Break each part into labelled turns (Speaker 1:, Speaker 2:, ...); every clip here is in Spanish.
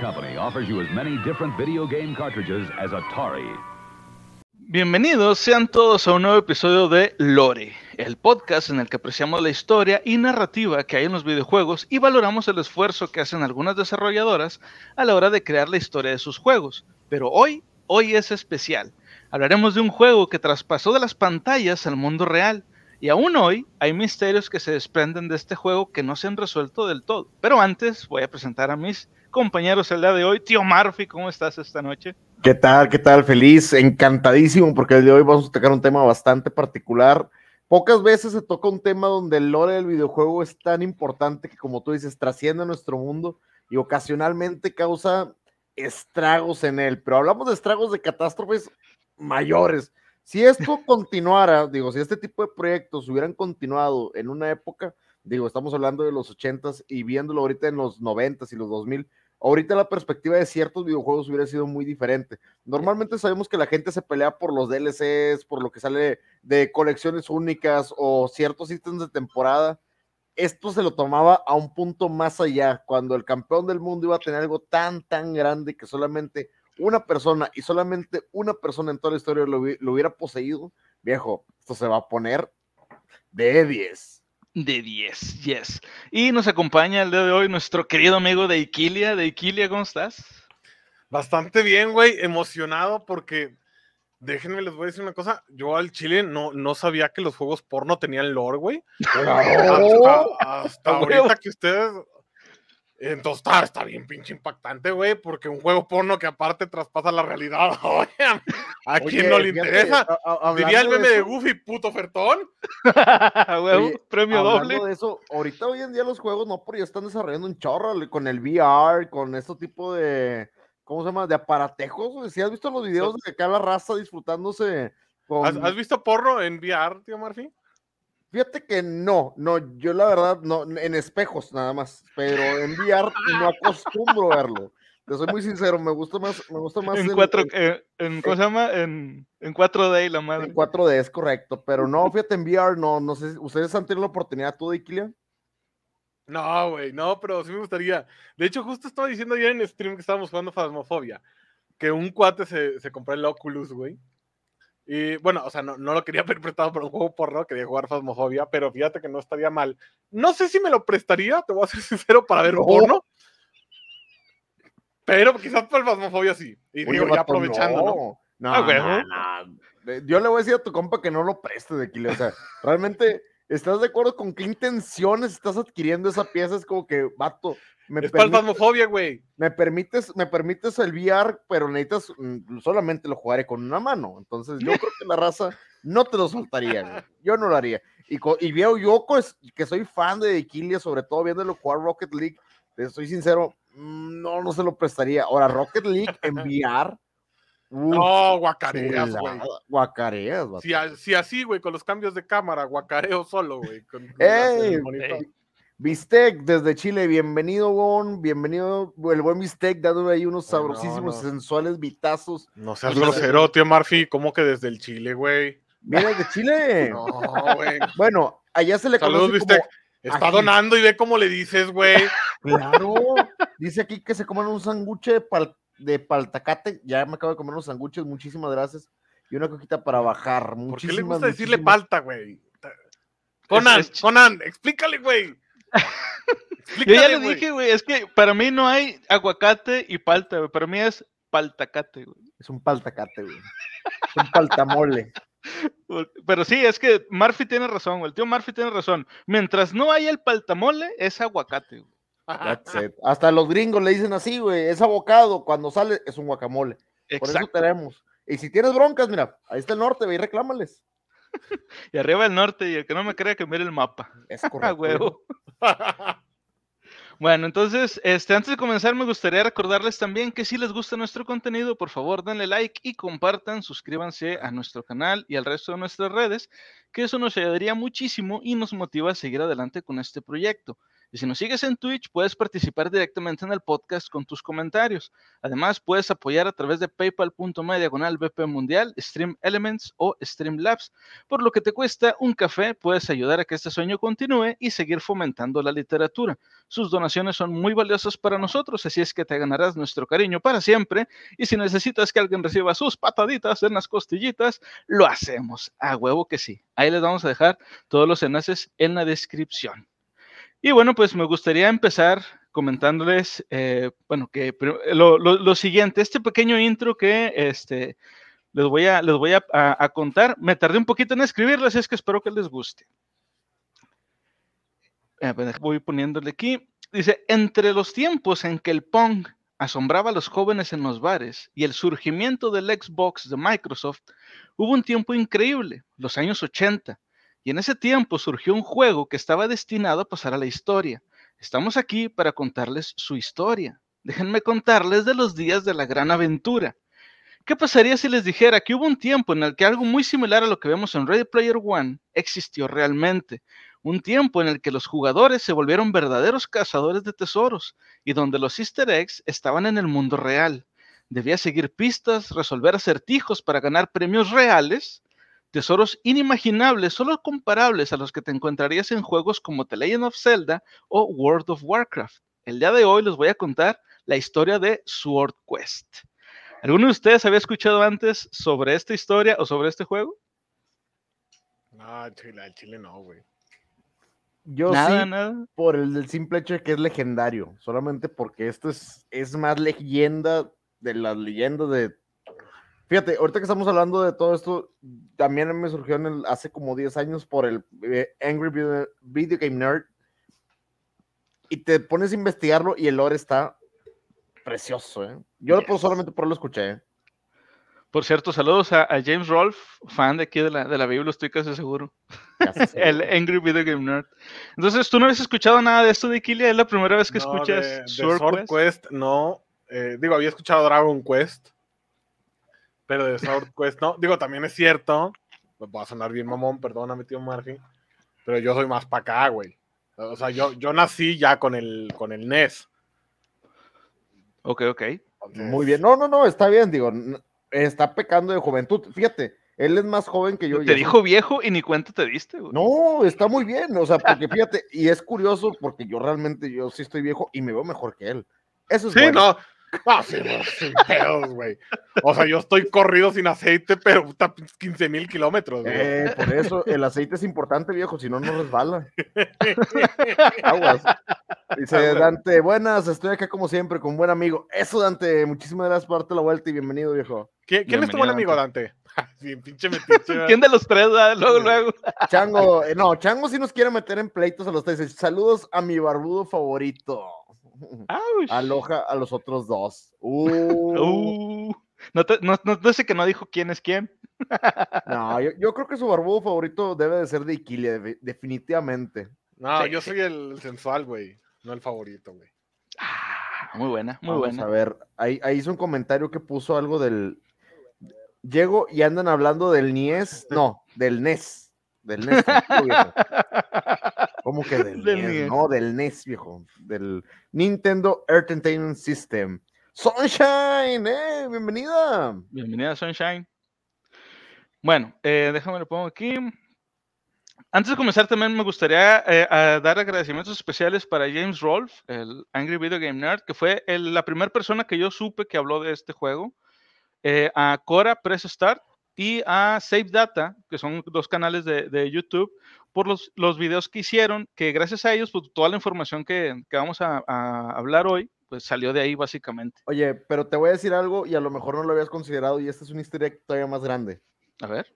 Speaker 1: Company offers you as many different video game cartridges as Atari.
Speaker 2: Bienvenidos sean todos a un nuevo episodio de Lore, el podcast en el que apreciamos la historia y narrativa que hay en los videojuegos y valoramos el esfuerzo que hacen algunas desarrolladoras a la hora de crear la historia de sus juegos. Pero hoy, hoy es especial. Hablaremos de un juego que traspasó de las pantallas al mundo real. Y aún hoy hay misterios que se desprenden de este juego que no se han resuelto del todo. Pero antes voy a presentar a mis compañeros el día de hoy. Tío Murphy, ¿cómo estás esta noche?
Speaker 3: ¿Qué tal? ¿Qué tal? Feliz, encantadísimo, porque el día de hoy vamos a tocar un tema bastante particular. Pocas veces se toca un tema donde el lore del videojuego es tan importante que, como tú dices, trasciende nuestro mundo y ocasionalmente causa estragos en él. Pero hablamos de estragos de catástrofes mayores. Si esto continuara, digo, si este tipo de proyectos hubieran continuado en una época, digo, estamos hablando de los ochentas y viéndolo ahorita en los noventas y los dos mil, ahorita la perspectiva de ciertos videojuegos hubiera sido muy diferente. Normalmente sabemos que la gente se pelea por los DLCs, por lo que sale de colecciones únicas o ciertos ítems de temporada. Esto se lo tomaba a un punto más allá, cuando el campeón del mundo iba a tener algo tan, tan grande que solamente una persona y solamente una persona en toda la historia lo, lo hubiera poseído, viejo, esto se va a poner de 10.
Speaker 2: De 10, yes. Y nos acompaña el día de hoy nuestro querido amigo de Iquilia. De Iquilia, ¿cómo estás?
Speaker 4: Bastante bien, güey. Emocionado porque, déjenme les voy a decir una cosa. Yo al chile no, no sabía que los juegos porno tenían lore, güey. Hasta, hasta ahorita que ustedes entonces está, está, bien pinche impactante, güey, porque un juego porno que aparte traspasa la realidad, oye, ¿a quién no le interesa? A, a, Diría el meme de, de, Goofy, puto fertón.
Speaker 2: Oye, premio doble.
Speaker 3: de eso, ahorita hoy en día los juegos no, pero ya están desarrollando un chorro con el VR, con este tipo de, ¿cómo se llama? De aparatejos. Si has visto los videos de acá la raza disfrutándose. Con...
Speaker 4: ¿Has, ¿Has visto porno en VR, tío Murphy?
Speaker 3: Fíjate que no, no, yo la verdad, no, en espejos nada más, pero en VR no acostumbro verlo. Te soy muy sincero, me gusta más, me gusta más.
Speaker 2: En, cuatro, en, eh, en, ¿cómo se llama? En, en 4D la madre.
Speaker 3: En 4D es correcto, pero no, fíjate, en VR no, no sé, ¿ustedes han tenido la oportunidad tú de Kilian?
Speaker 4: No, güey, no, pero sí me gustaría. De hecho, justo estaba diciendo ayer en stream que estábamos jugando Phasmophobia, que un cuate se, se compró el Oculus, güey, y bueno, o sea, no, no lo quería haber prestado para un juego porno, quería jugar Phasmophobia, pero fíjate que no estaría mal. No sé si me lo prestaría, te voy a ser sincero, para ver no. porno. Pero quizás para el Phasmophobia sí. Y
Speaker 3: Oye,
Speaker 4: digo, ya aprovechando, ¿no?
Speaker 3: No, no,
Speaker 2: Ah,
Speaker 3: no, no. Yo le voy a decir a tu compa que no lo preste de Kilian. O sea, realmente, ¿estás de acuerdo con qué intenciones estás adquiriendo esa pieza? Es como que, vato, me
Speaker 4: Es
Speaker 3: permites-
Speaker 4: Phasmophobia, güey.
Speaker 3: me permites, me permites el VR, pero necesitas, mm, solamente lo jugaré con una mano. Entonces, yo creo que la raza no te lo soltaría, güey. Yo no lo haría. Y, y veo yo pues, que soy fan de Iquilia, sobre todo viéndolo jugar Rocket League, te soy sincero, mm, no, no se lo prestaría. Ahora, Rocket League en VR, uf,
Speaker 4: No, guacareas, güey.
Speaker 3: guacareas.
Speaker 4: Si, a- si así, güey, con los cambios de cámara, guacareo solo, güey. con- con
Speaker 3: ¡Ey! Bistec desde Chile, bienvenido, Bon, bienvenido, el buen Bistec, dándole ahí unos
Speaker 4: No, no,
Speaker 3: sabrosísimos,
Speaker 4: no.
Speaker 3: sensuales vitazos.
Speaker 4: No seas
Speaker 3: Sí,
Speaker 4: grosero, tío Murphy. ¿Cómo que desde el Chile, güey?
Speaker 3: Viene de Chile.
Speaker 4: No, güey.
Speaker 3: Bueno, allá se le
Speaker 4: Saludos,
Speaker 3: conoce
Speaker 4: Bistec.
Speaker 3: como...
Speaker 4: Está
Speaker 3: Aquí.
Speaker 4: donando y ve cómo le dices, güey.
Speaker 3: Claro, dice aquí que se coman un sándwich de, pal- de paltacate. Ya me acabo de comer unos sándwiches, muchísimas gracias. Y una coquita para bajar.
Speaker 4: ¿Por qué le
Speaker 3: Muchísimas,
Speaker 4: gusta decirle
Speaker 3: muchísimas-
Speaker 4: palta, güey? Conan,
Speaker 2: es-
Speaker 4: Conan, explícale, güey.
Speaker 2: Yo ya
Speaker 4: güey.
Speaker 2: dije, güey, es que para mí no hay aguacate y palta, güey. Para mí es paltacate, güey.
Speaker 3: Es un paltacate, güey. Es un paltamole.
Speaker 2: Pero sí, es que Murphy tiene razón, güey. El tío Murphy tiene razón. Mientras no haya el paltamole, es aguacate, güey.
Speaker 3: That's it. Hasta los gringos le dicen así, güey. Es abocado. Cuando sale, es un guacamole. Por eso
Speaker 2: Exacto.
Speaker 3: tenemos. Y si tienes broncas, mira, ahí está el norte, ve y reclámales.
Speaker 2: Y arriba el norte, y el que no me crea que mire el mapa.
Speaker 3: Es correcto.
Speaker 2: huevo. Bueno, entonces, este, antes de comenzar, me gustaría recordarles también que si les gusta nuestro contenido, por favor denle like y compartan, suscríbanse a nuestro canal y al resto de nuestras redes, que eso nos ayudaría muchísimo y nos motiva a seguir adelante con este proyecto. Y si nos sigues en Twitch, puedes participar directamente en el podcast con tus comentarios. Además, puedes apoyar a través de paypal.me diagonal BP Mundial, Stream Elements o Streamlabs. Por lo que te cuesta un café, puedes ayudar a que este sueño continúe y seguir fomentando la literatura. Sus donaciones son muy valiosas para nosotros, así es que te ganarás nuestro cariño para siempre. Y si necesitas que alguien reciba sus pataditas en las costillitas, lo hacemos. A huevo que sí. Ahí les vamos a dejar todos los enlaces en la descripción. Y bueno, pues me gustaría empezar comentándoles, eh, bueno, que lo, siguiente, este pequeño intro que este, les voy, a, contar. Me tardé un poquito en escribirlo, así es que espero que les guste. Eh, voy poniéndole aquí. Dice, entre los tiempos en que el Pong asombraba a los jóvenes en los bares y el surgimiento del Xbox de Microsoft, hubo un tiempo increíble, los años 80, y en ese tiempo surgió un juego que estaba destinado a pasar a la historia. Estamos aquí para contarles su historia. Déjenme contarles de los días de la gran aventura. ¿Qué pasaría si les dijera que hubo un tiempo en el que algo muy similar a lo que vemos en Ready Player One existió realmente? Un tiempo en el que los jugadores se volvieron verdaderos cazadores de tesoros y donde los easter eggs estaban en el mundo real. Debía seguir pistas, resolver acertijos para ganar premios reales tesoros inimaginables, solo comparables a los que te encontrarías en juegos como The Legend of Zelda o World of Warcraft. El día de hoy les voy a contar la historia de Sword Quest. ¿Alguno de ustedes había escuchado antes sobre esta historia o sobre este juego?
Speaker 4: No, Chile, Chile no, güey.
Speaker 3: Yo sí, por el, simple hecho de que es legendario, solamente porque esto es, es más leyenda de las leyendas de Fíjate, ahorita que estamos hablando de todo esto, también me surgió en el, hace como 10 años por el eh, Angry Video, Game Nerd. Y te pones a investigarlo y el lore está precioso, ¿eh? Yo yes. solamente por lo escuché. ¿eh?
Speaker 2: Por cierto, saludos a, a, James Rolfe, fan de aquí de la, de la Biblia, estoy casi seguro. el Angry Video Game Nerd. Entonces, ¿tú no habías escuchado nada de esto de Kilia? ¿Es la primera vez que no, escuchas
Speaker 4: de, de Sword, Sword Quest? Quest? No, eh, digo, había escuchado Dragon Quest pero de Sword Quest no. Digo, también es cierto, va a sonar bien mamón, perdóname, tío Marvin, pero yo soy más para acá, güey. O sea, yo, yo nací ya con el, con el NES.
Speaker 2: Ok, ok.
Speaker 3: Entonces... Muy bien. No, no, no, está bien, digo, está pecando de juventud. Fíjate, él es más joven que yo.
Speaker 2: Te dijo viejo y ni cuenta te diste,
Speaker 3: güey. No, está muy bien, o sea, porque fíjate, y es curioso porque yo realmente, yo sí estoy viejo y me veo mejor que él. Eso es
Speaker 4: sí,
Speaker 3: bueno.
Speaker 4: no, Ah, sí, sin pedos, güey. O sea, yo estoy corrido sin aceite, pero puta, 15 mil kilómetros.
Speaker 3: Eh, por eso el aceite es importante, viejo, si no, no resbala. Aguas. Dice Dante, buenas, estoy acá como siempre, con un buen amigo. Eso, Dante, muchísimas gracias por darte la vuelta y bienvenido, viejo.
Speaker 4: ¿Quién, quién es tu buen amigo, Dante? pinche metiche,
Speaker 2: ¿Quién de los tres? Luego, luego.
Speaker 3: Chango, eh, no, Chango sí nos quiere meter en pleitos a los tres. Saludos a mi barbudo favorito.
Speaker 2: Ouch.
Speaker 3: Aloja a los otros dos. Uh.
Speaker 2: Uh. No, te, no, no, no, sé que no dijo quién es quién.
Speaker 3: no, yo, yo, creo que su barbudo favorito debe de ser de Iquilia, de, definitivamente.
Speaker 4: No, sí, yo soy el sensual, güey, no el favorito, güey.
Speaker 2: Ah, muy buena, muy
Speaker 3: Vamos
Speaker 2: buena.
Speaker 3: A ver, ahí, ahí hizo un comentario que puso algo del. Llego y andan hablando del NIES, no, del NES. Del NES. ¿Cómo que del, del NES? NES? No, del NES, viejo. Del Nintendo Entertainment System. Sunshine, eh, bienvenida.
Speaker 2: Bienvenida, Sunshine. Bueno, eh, déjame lo pongo aquí. Antes de comenzar, también me gustaría eh, dar agradecimientos especiales para James Rolfe, el Angry Video Game Nerd, que fue el, la primera persona que yo supe que habló de este juego. Eh, a Cora Press Start y a Save Data, que son dos canales de, de YouTube, por los, los, videos que hicieron, que gracias a ellos, pues toda la información que, que vamos a, a, hablar hoy, pues salió de ahí básicamente.
Speaker 3: Oye, pero te voy a decir algo y a lo mejor no lo habías considerado y esta es una historia todavía más grande.
Speaker 2: A ver.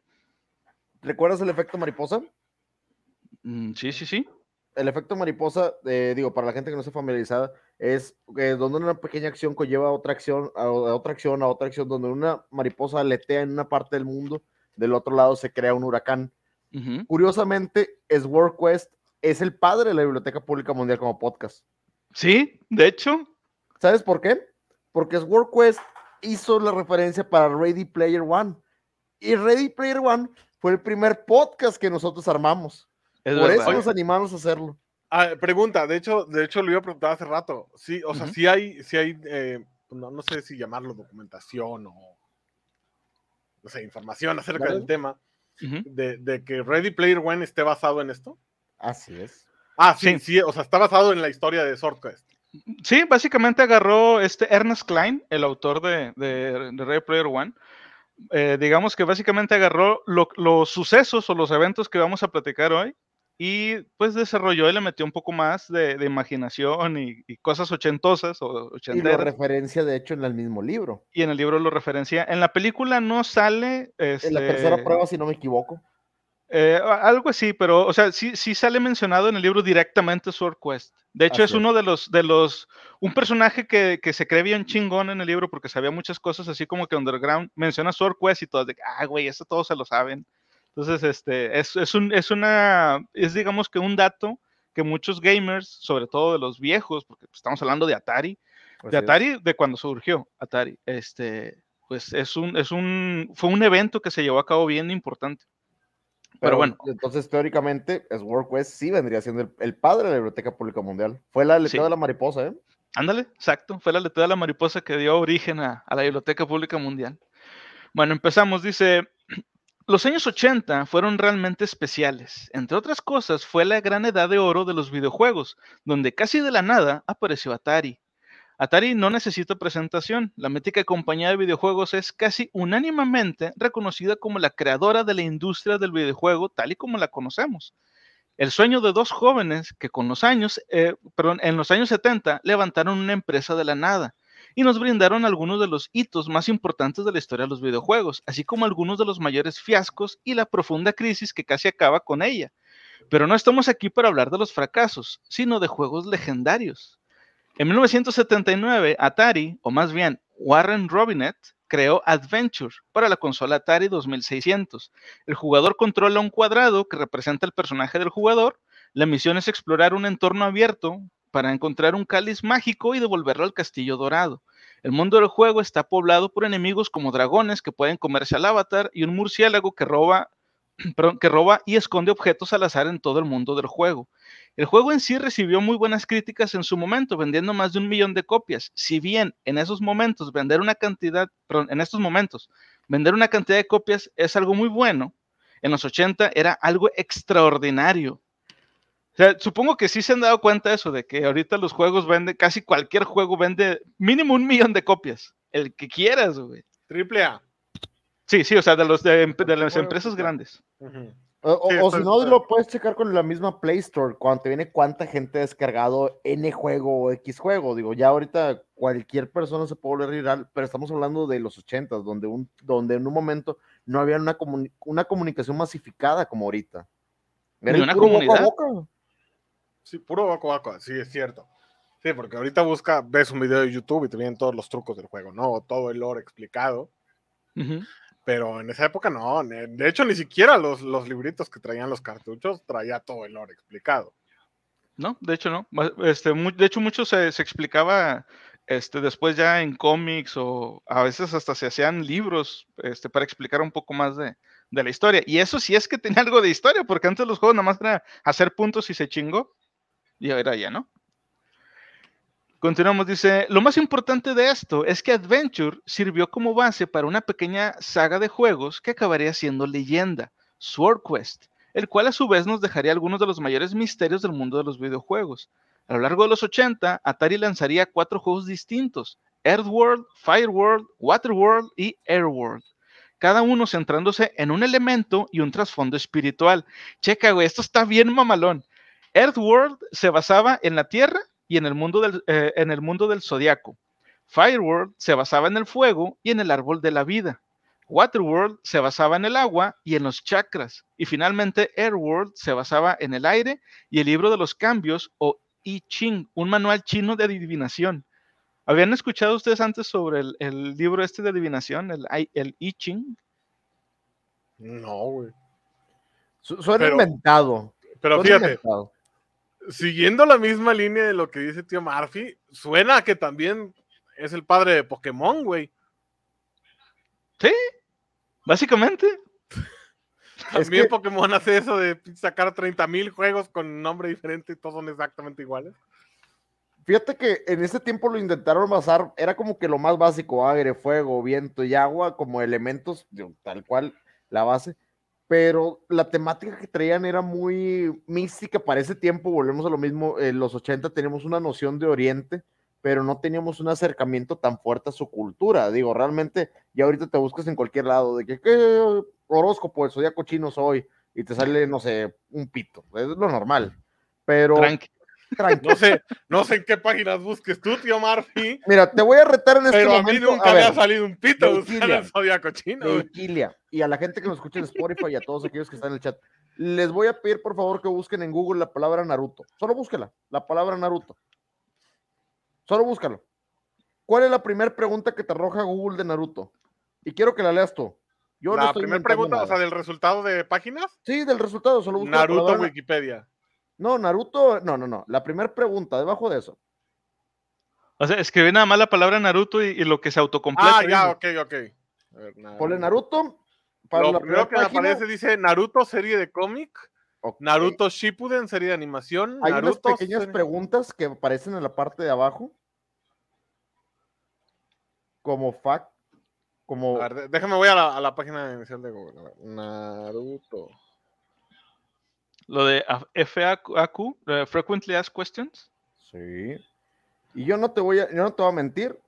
Speaker 3: ¿Recuerdas el efecto mariposa?
Speaker 2: Mm, sí, sí, sí.
Speaker 3: El efecto mariposa, eh, digo, para la gente que no esté familiarizada, es eh, donde una pequeña acción conlleva a otra acción, a, a otra acción, a otra acción, donde una mariposa aletea en una parte del mundo, del otro lado se crea un huracán. Uh -huh. Curiosamente, Sword Quest es el padre de la Biblioteca Pública Mundial como podcast.
Speaker 2: Sí, de hecho.
Speaker 3: ¿Sabes por qué? Porque Sword Quest hizo la referencia para Ready Player One. Y Ready Player One fue el primer podcast que nosotros armamos. Es por verdad. eso nos animamos a hacerlo.
Speaker 4: Ah, pregunta, de hecho, de hecho lo iba a preguntar hace rato. Sí, o sea, sí hay, sí hay, eh, no, no sé si llamarlo documentación o no sé, información acerca
Speaker 3: Vale.
Speaker 4: del tema De, de que Ready Player One esté basado en esto.
Speaker 3: Así es.
Speaker 4: Ah, sí,
Speaker 2: Sí.
Speaker 4: sí, o sea, está basado en la historia de Sword Quest.
Speaker 2: Sí, básicamente agarró este Ernest Klein, el autor de, de, de Ready Player One. eh, digamos que básicamente agarró lo- los sucesos o los eventos que vamos a platicar hoy y pues desarrolló y le metió un poco más de, de imaginación y, y cosas ochentosas o
Speaker 3: Y lo
Speaker 2: ochenteras.
Speaker 3: referencia, de hecho, en el mismo libro.
Speaker 2: Y en el libro lo referencia. En la película no sale.
Speaker 3: En la tercera
Speaker 2: este,
Speaker 3: prueba, si no me equivoco.
Speaker 2: Eh, algo así, pero, o sea, sí, sí sale mencionado en el libro directamente Sword Quest. De hecho, es
Speaker 3: Así es.
Speaker 2: uno de los, de los, un personaje que, que se cree bien chingón en el libro porque sabía muchas cosas, así como que Underground menciona Sword Quest y todos de, ah, güey, eso todos se lo saben. Entonces, este, es, es un, es una, es digamos que un dato que muchos gamers, sobre todo de los viejos, porque estamos hablando de Atari, de. Atari, de cuando surgió Atari, este, pues es un, es un, fue un evento que se llevó a cabo bien importante. Pero, bueno,
Speaker 3: Entonces, teóricamente, Sword Quest sí vendría siendo el, el padre de la Biblioteca Pública Mundial. Fue la letra
Speaker 2: Sí.
Speaker 3: de la mariposa, ¿eh?
Speaker 2: Ándale, exacto. Fue la letra de la mariposa que dio origen a, a la Biblioteca Pública Mundial. Bueno, empezamos. Dice, los años 80 fueron realmente especiales. Entre otras cosas, fue la gran edad de oro de los videojuegos, donde casi de la nada apareció Atari. Atari no necesita presentación. La mítica compañía de videojuegos es casi unánimemente reconocida como la creadora de la industria del videojuego tal y como la conocemos. El sueño de dos jóvenes que con los años, eh, perdón, en los años 70 levantaron una empresa de la nada y nos brindaron algunos de los hitos más importantes de la historia de los videojuegos, así como algunos de los mayores fiascos y la profunda crisis que casi acaba con ella. Pero no estamos aquí para hablar de los fracasos, sino de juegos legendarios. En 1979, Atari, o más bien Warren Robinet, creó Adventure para la consola Atari 2600. El jugador controla un cuadrado que representa el personaje del jugador. La misión es explorar un entorno abierto para encontrar un cáliz mágico y devolverlo al castillo dorado. El mundo del juego está poblado por enemigos como dragones que pueden comerse al avatar y un murciélago que roba, perdón, que roba y esconde objetos al azar en todo el mundo del juego. El juego en sí recibió muy buenas críticas en su momento, vendiendo más de un millón de copias. Si bien en esos momentos vender una cantidad, perdón, en estos momentos vender una cantidad de copias es algo muy bueno, en los 80 era algo extraordinario. O sea, supongo que sí se han dado cuenta de eso, de que ahorita los juegos venden, casi cualquier juego vende mínimo un millón de copias. El que quieras, güey.
Speaker 4: Triple A.
Speaker 2: Sí, sí, o sea, de, los de, de las empresas grandes.
Speaker 3: O, o-
Speaker 4: Sí,
Speaker 3: o
Speaker 4: estoy-
Speaker 3: si no, lo puedes checar con la misma Play Store, cuando te viene cuánta gente ha descargado N juego o X juego. Digo, ya ahorita cualquier persona se puede volver viral, pero estamos hablando de los 80, donde, un, donde en un momento no había una, comuni- una comunicación masificada como ahorita. Era
Speaker 2: una
Speaker 3: boca
Speaker 2: comunidad.
Speaker 3: boca.
Speaker 4: Sí, puro Baco Baco, sí, es cierto. Sí, porque ahorita busca, ves un video de YouTube y te vienen todos los trucos del juego, ¿no? Todo el lore explicado.
Speaker 2: Ujú.
Speaker 4: Pero en esa época no. De hecho, ni siquiera los, los libritos que traían los cartuchos traía todo el lore explicado.
Speaker 2: No, de hecho no. Este, de hecho, mucho se, se explicaba este, después ya en cómics o a veces hasta se hacían libros este, para explicar un poco más de, de la historia. Y eso sí es que tenía algo de historia, porque antes los juegos nada más era hacer puntos y se chingó. Y ahora ya, ¿no? Continuamos, dice, lo más importante de esto es que Adventure sirvió como base para una pequeña saga de juegos que acabaría siendo leyenda, Sword Quest, el cual a su vez nos dejaría algunos de los mayores misterios del mundo de los videojuegos. A lo largo de los 80, Atari lanzaría cuatro juegos distintos, Earthworld, Fireworld, Waterworld y Airworld, cada uno centrándose en un elemento y un trasfondo espiritual. Checa, güey, esto está bien mamalón. Earthworld se basaba en la Tierra y en el mundo del, eh, en el mundo del zodiaco. Fireworld se basaba en el fuego y en el árbol de la vida. Waterworld se basaba en el agua y en los chakras. Y finalmente Airworld se basaba en el aire y el libro de los cambios o I Ching, un manual chino de adivinación. ¿Habían escuchado ustedes antes sobre el, el libro este de adivinación, el, I- el I Ching?
Speaker 4: No, güey.
Speaker 3: Su- Suena
Speaker 4: Pero-
Speaker 3: inventado.
Speaker 4: Pero
Speaker 3: suena
Speaker 4: fíjate,
Speaker 3: inventado.
Speaker 4: Siguiendo la misma línea de lo que dice tío Murphy, suena a que también es el padre de Pokémon, güey.
Speaker 2: Sí, básicamente.
Speaker 4: También
Speaker 3: que-
Speaker 4: Pokémon hace eso de sacar 30.000 juegos con nombre diferente y todos son exactamente iguales.
Speaker 3: Fíjate que en ese tiempo lo intentaron basar, era como que lo más básico, aire, fuego, viento y agua, como elementos, tal cual la base, pero la temática que traían era muy mística para ese tiempo, volvemos a lo mismo, en los 80 teníamos una noción de Oriente, pero no teníamos un acercamiento tan fuerte a su cultura, digo, realmente, ya ahorita te buscas en cualquier lado, de que, ¿qué horóscopo, el zodiaco chino soy? Y te sale, no sé, un pito, es lo normal, pero...
Speaker 4: No sé, no sé en qué páginas busques tú, tío Murphy,
Speaker 3: Mira, te voy a retar en este
Speaker 4: pero a mí
Speaker 3: momento.
Speaker 4: nunca
Speaker 3: a
Speaker 4: me
Speaker 3: ver,
Speaker 4: ha salido un pito
Speaker 3: Wikilia.
Speaker 4: el zodiaco chino.
Speaker 3: y a la gente que nos escucha en Spotify y a todos aquellos que están en el chat, les voy a pedir por favor que busquen en Google la palabra Naruto. Solo búsquela, la palabra Naruto. Solo búscalo. ¿Cuál es la primera pregunta que te arroja Google de Naruto? Y quiero que la leas tú. Yo no
Speaker 4: La
Speaker 3: estoy
Speaker 4: primera pregunta, o sea, del resultado de páginas,
Speaker 3: Sí, del resultado, solo busca la
Speaker 4: Naruto
Speaker 3: palabra-
Speaker 4: Wikipedia.
Speaker 3: No, Naruto, no, no, no. La primera pregunta, debajo de eso.
Speaker 2: O sea, escribí nada más la palabra Naruto y, y lo que se autocompleta.
Speaker 4: Ah, ya,
Speaker 2: dice.
Speaker 4: ok, ok. A ver,
Speaker 3: Ponle Naruto. Para
Speaker 4: Lo
Speaker 3: la
Speaker 4: primero que me aparece dice Naruto serie de cómic. Naruto Shippuden serie de animación,
Speaker 3: Hay unas
Speaker 4: Naruto
Speaker 3: pequeñas
Speaker 4: serie-
Speaker 3: preguntas que aparecen en la parte de abajo. Como fact. Como.
Speaker 4: A ver, de- déjame voy a la, a la página inicial de Google. Naruto.
Speaker 2: Lo de A- FAQ, Frequently Asked Questions.
Speaker 3: Sí. Y yo no te voy a, yo no te voy a mentir,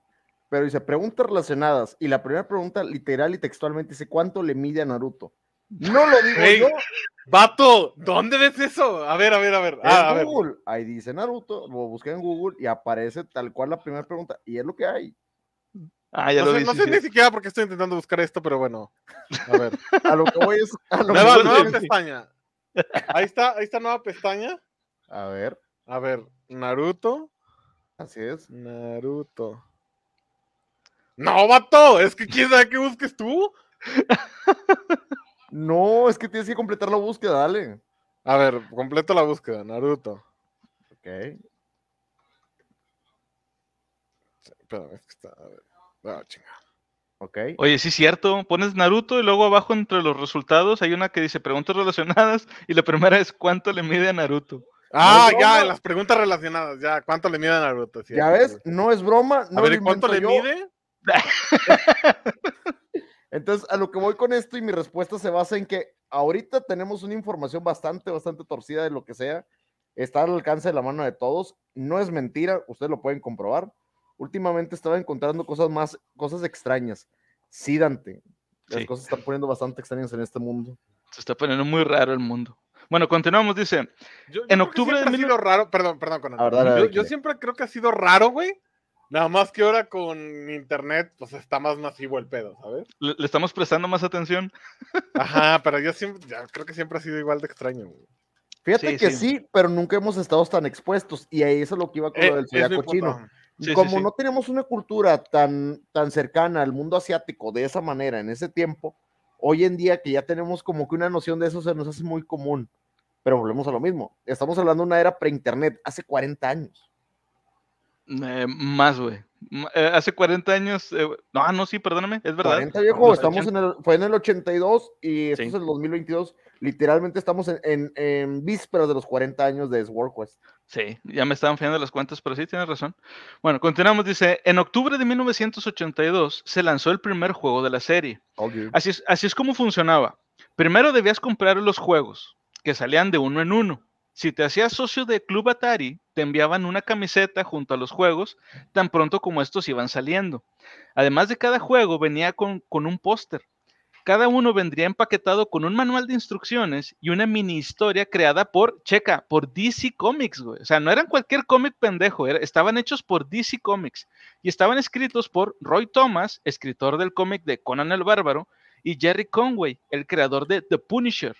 Speaker 3: pero dice preguntas relacionadas. Y la primera pregunta, literal y textualmente, dice: ¿Cuánto le mide a Naruto? No lo digo yo.
Speaker 4: Vato, ¿dónde ves eso? A ver, a ver, a ver.
Speaker 3: en
Speaker 4: Ah, a ver.
Speaker 3: Google. Ahí dice Naruto, lo busqué en Google y aparece tal cual la primera pregunta. Y es lo que hay.
Speaker 2: Ah, ya
Speaker 4: No
Speaker 2: lo
Speaker 4: sé,
Speaker 2: vi.
Speaker 4: no
Speaker 2: sí,
Speaker 4: sé
Speaker 2: sí.
Speaker 4: ni siquiera por qué estoy intentando buscar esto, pero bueno. A ver.
Speaker 3: A lo que voy es. A, lo que
Speaker 4: nueva,
Speaker 3: voy
Speaker 4: nueva
Speaker 3: es-
Speaker 4: pestaña. Ahí está, ahí está nueva pestaña.
Speaker 3: A ver,
Speaker 4: A ver, Naruto.
Speaker 3: así es.
Speaker 4: Naruto. No, vato, es que quién sabe qué busques tú.
Speaker 3: No, es que tienes que completar la búsqueda, dale.
Speaker 4: A ver, completo la búsqueda, Naruto.
Speaker 3: Ok.
Speaker 4: Espérame, es que está. A ver. Ah.
Speaker 3: Ok.
Speaker 2: Oye, sí, cierto. Pones Naruto y luego abajo entre los resultados hay una que dice preguntas relacionadas y la primera es ¿cuánto le mide a Naruto?
Speaker 4: Ah,
Speaker 3: es
Speaker 4: ya, las preguntas relacionadas, ya. ¿Cuánto le mide a Naruto? Sí,
Speaker 3: Ya ves,
Speaker 4: sí.
Speaker 3: no es broma. No
Speaker 4: a ver,
Speaker 3: lo
Speaker 4: ¿y cuánto le
Speaker 3: yo.
Speaker 4: mide?
Speaker 3: Entonces, a lo que voy con esto y mi respuesta se basa en que ahorita tenemos una información bastante, bastante torcida de lo que sea. Está al alcance de la mano de todos. No es mentira, ustedes lo pueden comprobar. Últimamente estaba encontrando cosas más, cosas extrañas. Sí, Dante. Las
Speaker 2: Sí.
Speaker 3: cosas están poniendo bastante extrañas en este mundo.
Speaker 2: Se está poniendo muy raro el mundo. Bueno, continuamos, dice.
Speaker 4: Yo- yo
Speaker 2: En
Speaker 4: creo que
Speaker 2: octubre de
Speaker 4: siempre
Speaker 2: mil-
Speaker 4: ha sido raro, perdón, perdón, con
Speaker 3: A ver, dale,
Speaker 4: yo, siempre creo que ha sido raro, güey. Nada más que ahora con internet, pues está más masivo el pedo, ¿sabes?
Speaker 2: Le, le estamos prestando más atención.
Speaker 4: Ajá, pero yo siempre, ya creo que siempre ha sido igual de extraño, güey.
Speaker 3: Fíjate
Speaker 2: Sí,
Speaker 3: que
Speaker 2: sí.
Speaker 3: sí. pero nunca hemos estado tan expuestos. Y ahí eso es lo que iba con
Speaker 4: Eh,
Speaker 3: lo del zodiaco
Speaker 4: punto.
Speaker 3: chino.
Speaker 2: Sí,
Speaker 3: como
Speaker 2: sí.
Speaker 3: no tenemos una cultura tan, tan cercana al mundo asiático de esa manera en ese tiempo, hoy en día que ya tenemos como que una noción de eso se nos hace muy común. Pero volvemos a lo mismo. Estamos hablando de una era pre-internet, hace 40 años.
Speaker 2: Eh, más, güey. Eh, hace 40 años. eh, no, no, sí, perdóname, es verdad.
Speaker 3: 40 viejo, estamos en el, fue en el 82 y esto
Speaker 2: Sí.
Speaker 3: es el 2022. Literalmente estamos en, en, en vísperas de los 40 años de Sword Quest.
Speaker 2: Sí, ya me estaban fallando las cuentas, pero sí, tienes razón. Bueno, continuamos. Dice: En octubre de 1982 se lanzó el primer juego de la serie. Así es, así es como funcionaba. Primero debías comprar los juegos, que salían de uno en uno. Si te hacías socio de Club Atari, te enviaban una camiseta junto a los juegos, tan pronto como estos iban saliendo. Además de cada juego, venía con, con un póster. Cada uno vendría empaquetado con un manual de instrucciones y una mini historia creada por, checa, por DC Comics, güey. O sea, no eran cualquier cómic pendejo, estaban hechos por DC Comics y estaban escritos por Roy Thomas, escritor del cómic de Conan el Bárbaro, y Jerry Conway, el creador de The Punisher.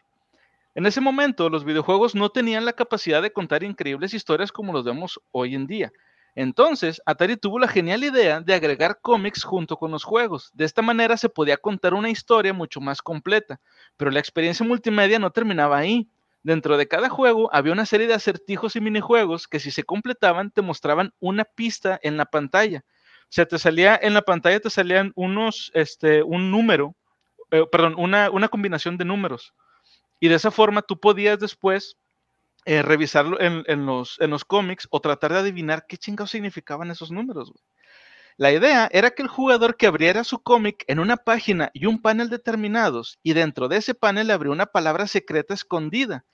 Speaker 2: En ese momento, los videojuegos no tenían la capacidad de contar increíbles historias como los vemos hoy en día. Entonces, Atari tuvo la genial idea de agregar cómics junto con los juegos. De esta manera se podía contar una historia mucho más completa, pero la experiencia multimedia no terminaba ahí. Dentro de cada juego había una serie de acertijos y minijuegos que si se completaban te mostraban una pista en la pantalla. O sea, te salía en la pantalla te salían unos, este, un número, eh, perdón, una, una combinación de números. Y de esa forma tú podías después eh, revisarlo en, los, en los cómics o tratar de adivinar qué chingados significaban esos números. La idea era que el jugador que abriera su cómic en una página y un panel determinados y dentro de ese panel abrió una palabra secreta escondida,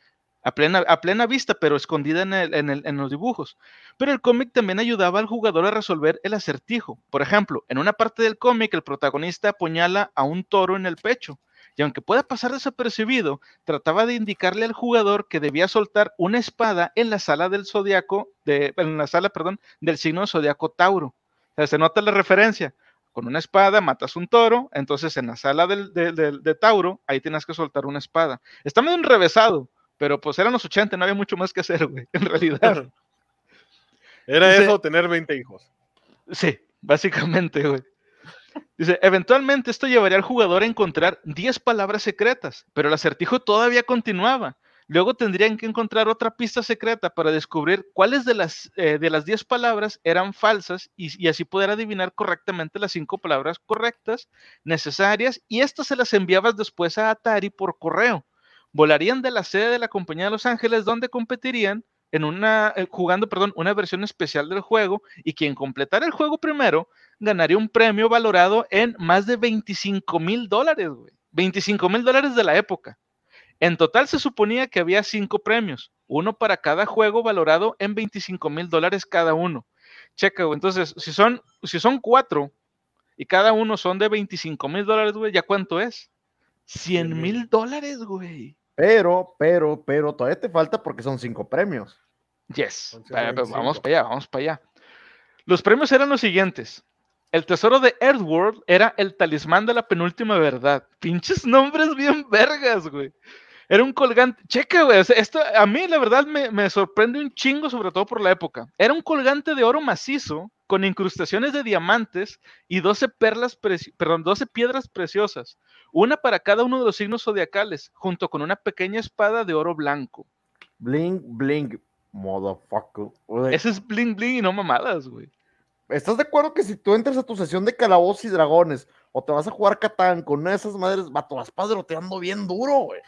Speaker 2: a plena, a plena vista, pero escondida en, en los dibujos. Pero el cómic también ayudaba al jugador a resolver el acertijo. Por ejemplo, en una parte del cómic el protagonista apuñala a un toro en el pecho. Y aunque pueda pasar desapercibido, trataba de indicarle al jugador que debía soltar una espada en la sala del zodiaco, de, en la sala, perdón, del signo zodiaco Tauro. O sea, se nota la referencia. Con una espada matas un toro, entonces en la sala del, de, de- de Tauro, ahí tienes que soltar una espada. Está medio enrevesado, pero pues eran los 80, no había mucho más que hacer, güey, en realidad.
Speaker 4: Era eso, tener 20 hijos.
Speaker 2: Sí, básicamente, güey. Dice, eventualmente esto llevaría al jugador a encontrar 10 palabras secretas, pero el acertijo todavía continuaba. Luego tendrían que encontrar otra pista secreta para descubrir cuáles de las, eh, de las 10 palabras eran falsas y, así poder adivinar correctamente las 5 palabras correctas necesarias y estas se las enviabas después a Atari por correo. Volarían de la sede de la compañía de Los Ángeles donde competirían en una, eh, jugando, perdón, una versión especial del juego y quien completara el juego primero ganaría un premio valorado en más de 25 mil dólares, güey. 25 mil dólares de la época. En total se suponía que había cinco premios, uno para cada juego valorado en 25 mil dólares cada uno. Checa, güey. Entonces, si son, si son cuatro y cada uno son de 25 mil dólares, güey, ¿ya cuánto es? 100 mil dólares, güey.
Speaker 3: Pero, pero, pero, todavía te falta porque son cinco premios.
Speaker 2: Yes. Pa- Vamos
Speaker 4: 125.
Speaker 2: para allá, vamos para allá. Los premios eran los siguientes. El tesoro de Earthworld era el talismán de la penúltima verdad. Pinches nombres bien vergas, güey. Era un colgante. Checa, güey. o sea, esto a mí, la verdad, me, me sorprende un chingo, sobre todo por la época. Era un colgante de oro macizo con incrustaciones de diamantes y 12 perlas, preci- perdón, 12 piedras preciosas. Una para cada uno de los signos zodiacales, junto con una pequeña espada de oro blanco.
Speaker 3: Bling, bling, motherfucker.
Speaker 2: Ese es bling bling y no mamadas, güey.
Speaker 3: ¿Estás de acuerdo que si tú entras a tu sesión de calabozos y dragones o te vas a jugar Catán con una de esas madres, vato, vas padroteando bien duro, güey?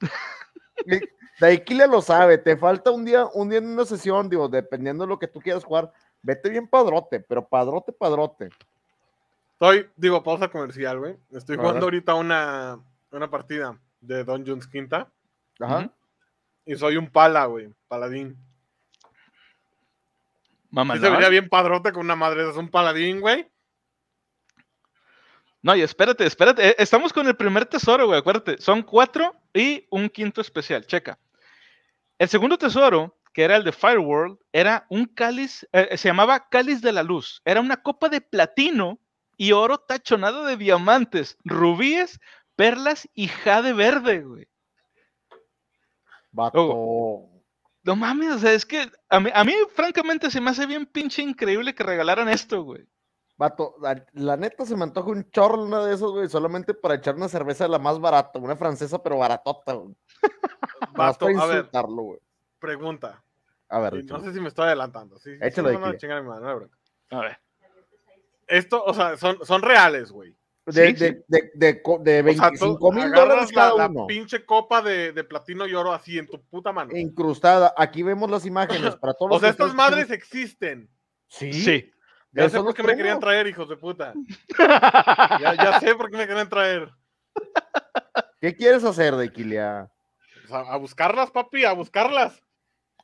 Speaker 3: Daikile lo sabe, te falta un día, un día en una sesión, digo, dependiendo de lo que tú quieras jugar, vete bien padrote, pero padrote, padrote.
Speaker 4: Estoy, digo, pausa comercial, güey. Estoy jugando ahorita una, una partida de Dungeons Quinta
Speaker 3: Ajá.
Speaker 4: Y soy un pala, güey, paladín. Sí
Speaker 2: Mamalón.
Speaker 4: se vería bien padrote con una madre, es un paladín, güey.
Speaker 2: No, y espérate, espérate. eh, Estamos con el primer tesoro, güey. Acuérdate. Son cuatro y un quinto especial. Checa. El segundo tesoro, que era el de Fireworld, era un cáliz, eh, se llamaba Cáliz de la Luz. Era una copa de platino y oro tachonado de diamantes, rubíes, perlas y jade verde, güey.
Speaker 3: Vato.
Speaker 2: No mames, o sea, es que a mí, a mí, francamente, se me hace bien pinche increíble que regalaran esto, güey.
Speaker 3: Vato, la, la neta se me antoja un chorro una de esos, güey, solamente para echar una cerveza de la más barata, una francesa, pero baratota, güey.
Speaker 4: Vato,
Speaker 3: para
Speaker 4: a ver,
Speaker 3: güey.
Speaker 4: pregunta.
Speaker 3: A ver,
Speaker 4: no
Speaker 3: échale.
Speaker 4: sé si me estoy adelantando. Sí, sí,
Speaker 3: Échalo,
Speaker 4: no, a mi madre, no.
Speaker 2: A ver.
Speaker 4: Esto, o sea, son, son reales, güey.
Speaker 3: de,
Speaker 2: sí,
Speaker 3: de, de, de, de
Speaker 4: O sea, tú
Speaker 3: 25 mil dólares
Speaker 4: la,
Speaker 3: cada
Speaker 4: la
Speaker 3: uno.
Speaker 4: pinche copa de, de platino y oro así en tu puta mano.
Speaker 3: Incrustada. Aquí vemos las imágenes para todos
Speaker 4: O sea, estas madres existen.
Speaker 3: Sí.
Speaker 2: Sí.
Speaker 4: Ya sé
Speaker 3: son
Speaker 4: por
Speaker 3: los
Speaker 4: qué me querían traer, hijos de puta. Ya, ya sé por qué me querían traer.
Speaker 3: ¿Qué quieres hacer, Dequilia?
Speaker 4: O sea, a buscarlas, papi, a buscarlas.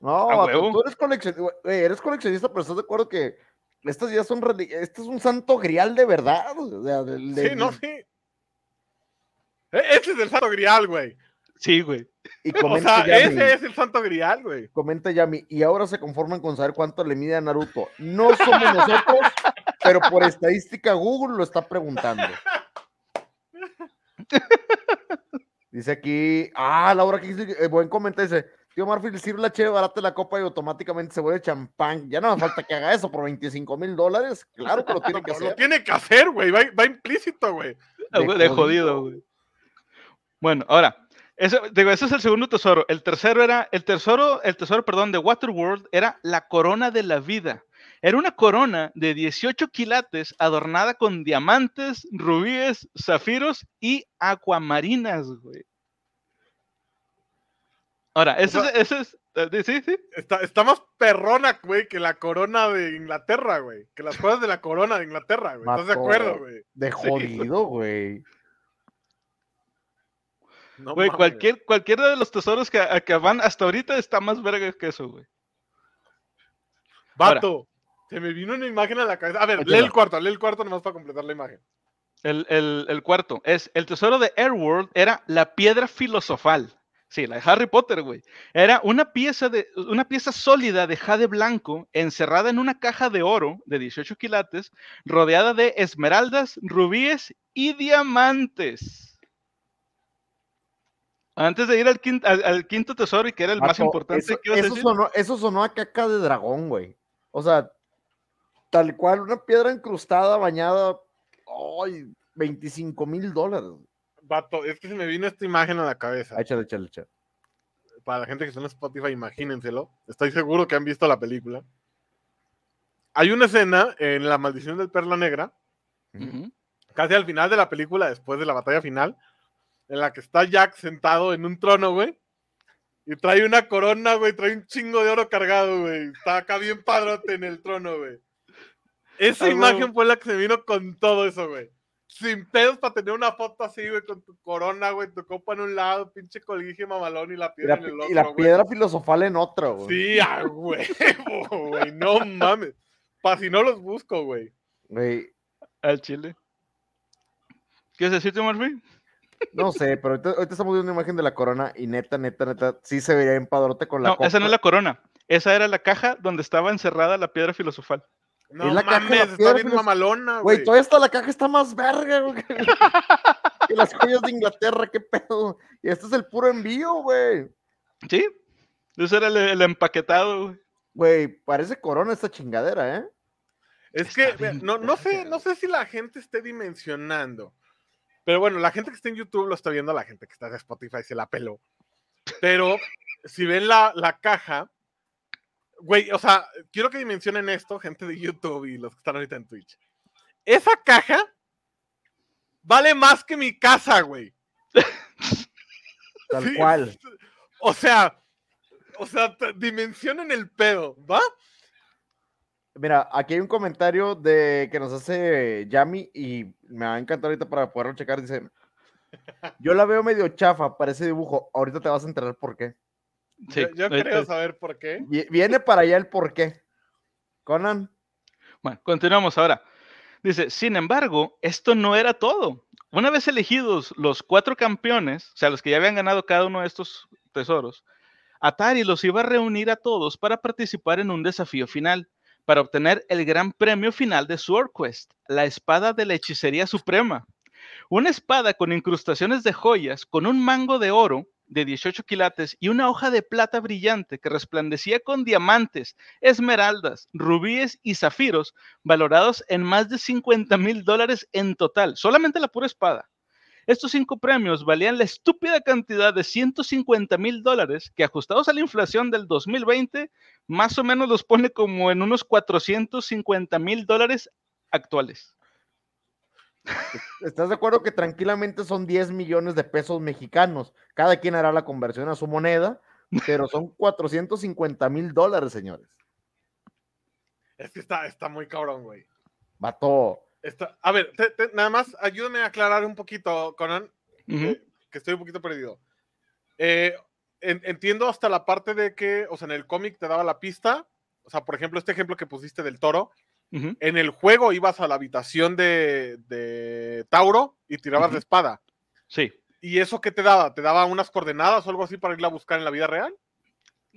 Speaker 3: No,
Speaker 2: A
Speaker 3: tú eres coleccionista, eres coleccionista, pero estás de acuerdo que estas ya son, este es un santo grial de verdad. o sea,
Speaker 4: Sí, no, sí. E- Ese es el santo grial, güey.
Speaker 2: Sí, güey.
Speaker 3: Y
Speaker 4: O
Speaker 3: comenta
Speaker 4: sea,
Speaker 3: Yami,
Speaker 4: ese es el santo grial, güey.
Speaker 3: comenta Yami, y ahora se conforman con saber cuánto le mide a Naruto. No somos nosotros, pero por estadística Google lo está preguntando. Dice aquí, ah, Laura, que dice, eh, buen comentario, dice, tío Marfil, sirve la cheve barata la copa y automáticamente se vuelve champán. Ya no me falta que haga eso por 25 mil dólares. Claro que lo tiene que
Speaker 4: Lo
Speaker 3: hacer.
Speaker 4: tiene que hacer, güey. Va, va implícito, güey.
Speaker 2: Ah, güey, De jodido, güey. Bueno, ahora, eso, digo, ese es el segundo tesoro. El tercero era, el tesoro, el tesoro, perdón, de Waterworld era la corona de la vida. Era una corona de 18 quilates adornada con diamantes, rubíes, zafiros y acuamarinas, güey. Ahora,
Speaker 4: sea-
Speaker 2: es, ese es. eh, Sí, sí.
Speaker 4: Está, está más perrona, güey, que la corona de Inglaterra, güey. Que las cosas de la corona de Inglaterra, güey. ¿Estás de acuerdo, güey?
Speaker 3: De jodido, güey.
Speaker 4: No
Speaker 2: Güey,
Speaker 4: mames.
Speaker 2: cualquier, cualquiera de los tesoros que, a- que van hasta ahorita está más verga que eso, güey.
Speaker 4: Vato, se me vino una imagen a la cabeza. A ver, lee el cuarto, lee el cuarto nomás para completar la imagen.
Speaker 2: El, el- el cuarto es el tesoro de Airworld era la piedra filosofal. Sí, la de Harry Potter, güey. Era una pieza, de, una pieza sólida de jade blanco encerrada en una caja de oro de 18 quilates, rodeada de esmeraldas, rubíes y diamantes. Antes de ir al quinto, al, al quinto tesoro y que era el más importante,
Speaker 3: Eso,
Speaker 2: ¿qué ibas a
Speaker 3: eso sonó, eso sonó a caca de dragón, güey. O sea, tal cual, una piedra incrustada, bañada. ¡Ay! 25 mil dólares.
Speaker 4: Vato, es que se me vino esta imagen a la cabeza.
Speaker 3: Échale, échale, échale.
Speaker 4: Para la gente que está en Spotify, imagínenselo. Estoy seguro que han visto la película. Hay una escena en La Maldición del Perla Negra, casi al final de la película, después de la batalla final, en la que está Jack sentado en un trono, güey. Y trae una corona, güey, trae un chingo de oro cargado, güey. Está acá bien padrote en el trono, güey. Esa
Speaker 2: Ah,
Speaker 4: imagen fue la que se vino con todo eso, güey. Sin pedos para tener una foto así, güey, con tu corona, güey, tu copa en un lado, pinche colguije mamalón y la
Speaker 3: Y
Speaker 4: piedra
Speaker 3: la,
Speaker 4: en el
Speaker 3: y
Speaker 4: otro,
Speaker 3: la
Speaker 4: güey.
Speaker 3: piedra filosofal en otro, güey.
Speaker 4: Sí, a huevo, güey, no mames. Pa' si no los busco, güey.
Speaker 3: Güey,
Speaker 2: Al chile. ¿Quieres decirte, Murphy?
Speaker 3: No sé, pero ahorita, ahorita estamos viendo una imagen de la corona y neta, neta, neta, sí se vería en padrote con la
Speaker 2: No, esa no
Speaker 3: copa.
Speaker 2: es la corona. Esa era la caja donde estaba encerrada la piedra filosofal.
Speaker 4: No
Speaker 3: Es la caja
Speaker 4: mames, está
Speaker 3: piedra
Speaker 4: bien mamalona,
Speaker 3: Güey,
Speaker 4: güey.
Speaker 3: todavía está la caja, está más verga, güey. que- que las joyas de Inglaterra, qué pedo. Y este es el puro envío, güey.
Speaker 2: ¿Sí? Ese era el, el empaquetado, güey.
Speaker 3: Güey, parece corona esta chingadera, ¿eh?
Speaker 4: Es
Speaker 2: Está
Speaker 4: que no, no sé, no sé si la gente esté dimensionando. Pero bueno, la gente que está en YouTube lo está viendo, la gente que está en Spotify se la peló. Pero si ven la, la caja, güey, o sea, quiero que dimensionen esto, gente de YouTube y los que están ahorita en Twitch. Esa caja vale más que mi casa, güey.
Speaker 3: Tal
Speaker 4: Sí,
Speaker 3: cual.
Speaker 4: O sea, o sea, dimensionen el pedo, ¿va?
Speaker 3: Mira, aquí hay un comentario de que nos hace Yami y me va a encantar ahorita para poderlo checar. Dice: Yo la veo medio chafa, parece dibujo. Ahorita te vas a enterar por qué.
Speaker 2: Sí,
Speaker 4: yo yo
Speaker 2: ahorita-
Speaker 4: creo saber por qué.
Speaker 3: Vi- Viene para allá el por qué. Conan,
Speaker 2: Bueno, continuamos ahora. Dice, sin embargo, esto no era todo. Una vez elegidos los cuatro campeones, o sea, los que ya habían ganado cada uno de estos tesoros, Atari los iba a reunir a todos para participar en un desafío final, para obtener el gran premio final de Sword Quest, la espada de la hechicería suprema. Una espada con incrustaciones de joyas, con un mango de oro de 18 quilates y una hoja de plata brillante que resplandecía con diamantes, esmeraldas, rubíes y zafiros, valorados en más de 50 mil dólares en total, solamente la pura espada. Estos cinco premios valían la estúpida cantidad de 150 mil dólares, que ajustados a la inflación del 2020, más o menos los pone como en unos 450 mil dólares actuales.
Speaker 3: ¿Estás de acuerdo que tranquilamente son 10 millones de pesos mexicanos? Cada quien hará la conversión a su moneda, pero son 450 mil dólares, señores.
Speaker 4: Es que está, está muy cabrón, güey.
Speaker 3: Vato.
Speaker 4: Está- a ver, te- te- nada más ayúdame a aclarar un poquito, Conan, que estoy un poquito perdido. Eh, en- entiendo hasta la parte de que, o sea, en el cómic te daba la pista, o sea, por ejemplo, este ejemplo que pusiste del toro, En el juego ibas a la habitación de, de Tauro y tirabas
Speaker 2: Ujú.
Speaker 4: la espada.
Speaker 2: Sí.
Speaker 4: ¿Y eso qué te daba? ¿Te daba unas coordenadas o algo así para irla a buscar en la vida real?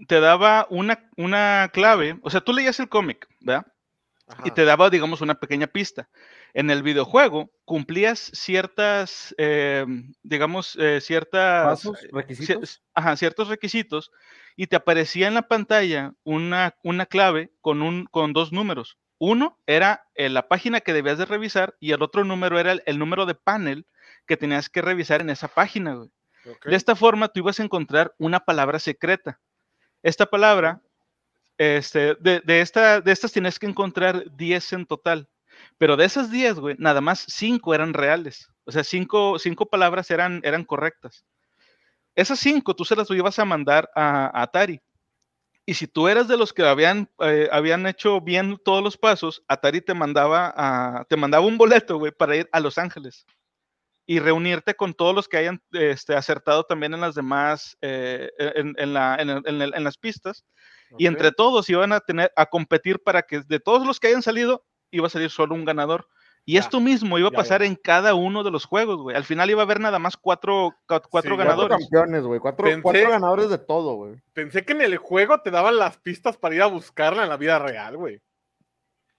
Speaker 2: Te daba una, una clave, o sea, tú leías el cómic, ¿verdad? y
Speaker 4: Ajá.
Speaker 2: te daba, digamos, una pequeña pista. En el videojuego cumplías ciertas, eh, digamos, eh, ciertas,
Speaker 3: Pasos,
Speaker 2: cier-
Speaker 3: requisitos.
Speaker 2: ajá, ciertos requisitos y te aparecía en la pantalla una, una clave con, un, con dos números. Uno era eh, la página que debías de revisar y el otro número era el, el número de panel que tenías que revisar en esa página. güey. De esta forma, tú ibas a encontrar una palabra secreta. Esta palabra, este, de, de esta, de estas tienes que encontrar 10 en total. Pero de esas 10, güey, nada más 5 eran reales. O sea, 5 cinco, palabras eran, eran correctas. Esas cinco tú se las ibas a mandar a, a Atari. Y si tú eras de los que habían, eh, habían hecho bien todos los pasos, Atari te mandaba, a, te mandaba un boleto, güey, para ir a Los Ángeles y reunirte con todos los que hayan este, acertado también en las demás, eh, en, en, la, en, el- en el- en las pistas. Y entre todos iban a tener a competir para que de todos los que hayan salido, iba a salir solo un ganador. Y
Speaker 4: Ya,
Speaker 2: esto mismo iba a
Speaker 4: ya,
Speaker 2: pasar
Speaker 4: ya.
Speaker 2: en cada uno de los juegos, güey. Al final iba a haber nada más cuatro, cuatro
Speaker 4: Sí,
Speaker 3: Cuatro
Speaker 2: ganadores.
Speaker 3: campeones, güey. Cuatro,
Speaker 4: Pensé-
Speaker 3: cuatro ganadores de todo, güey.
Speaker 4: Pensé que en el juego te daban las pistas para ir a buscarla en la vida real, güey.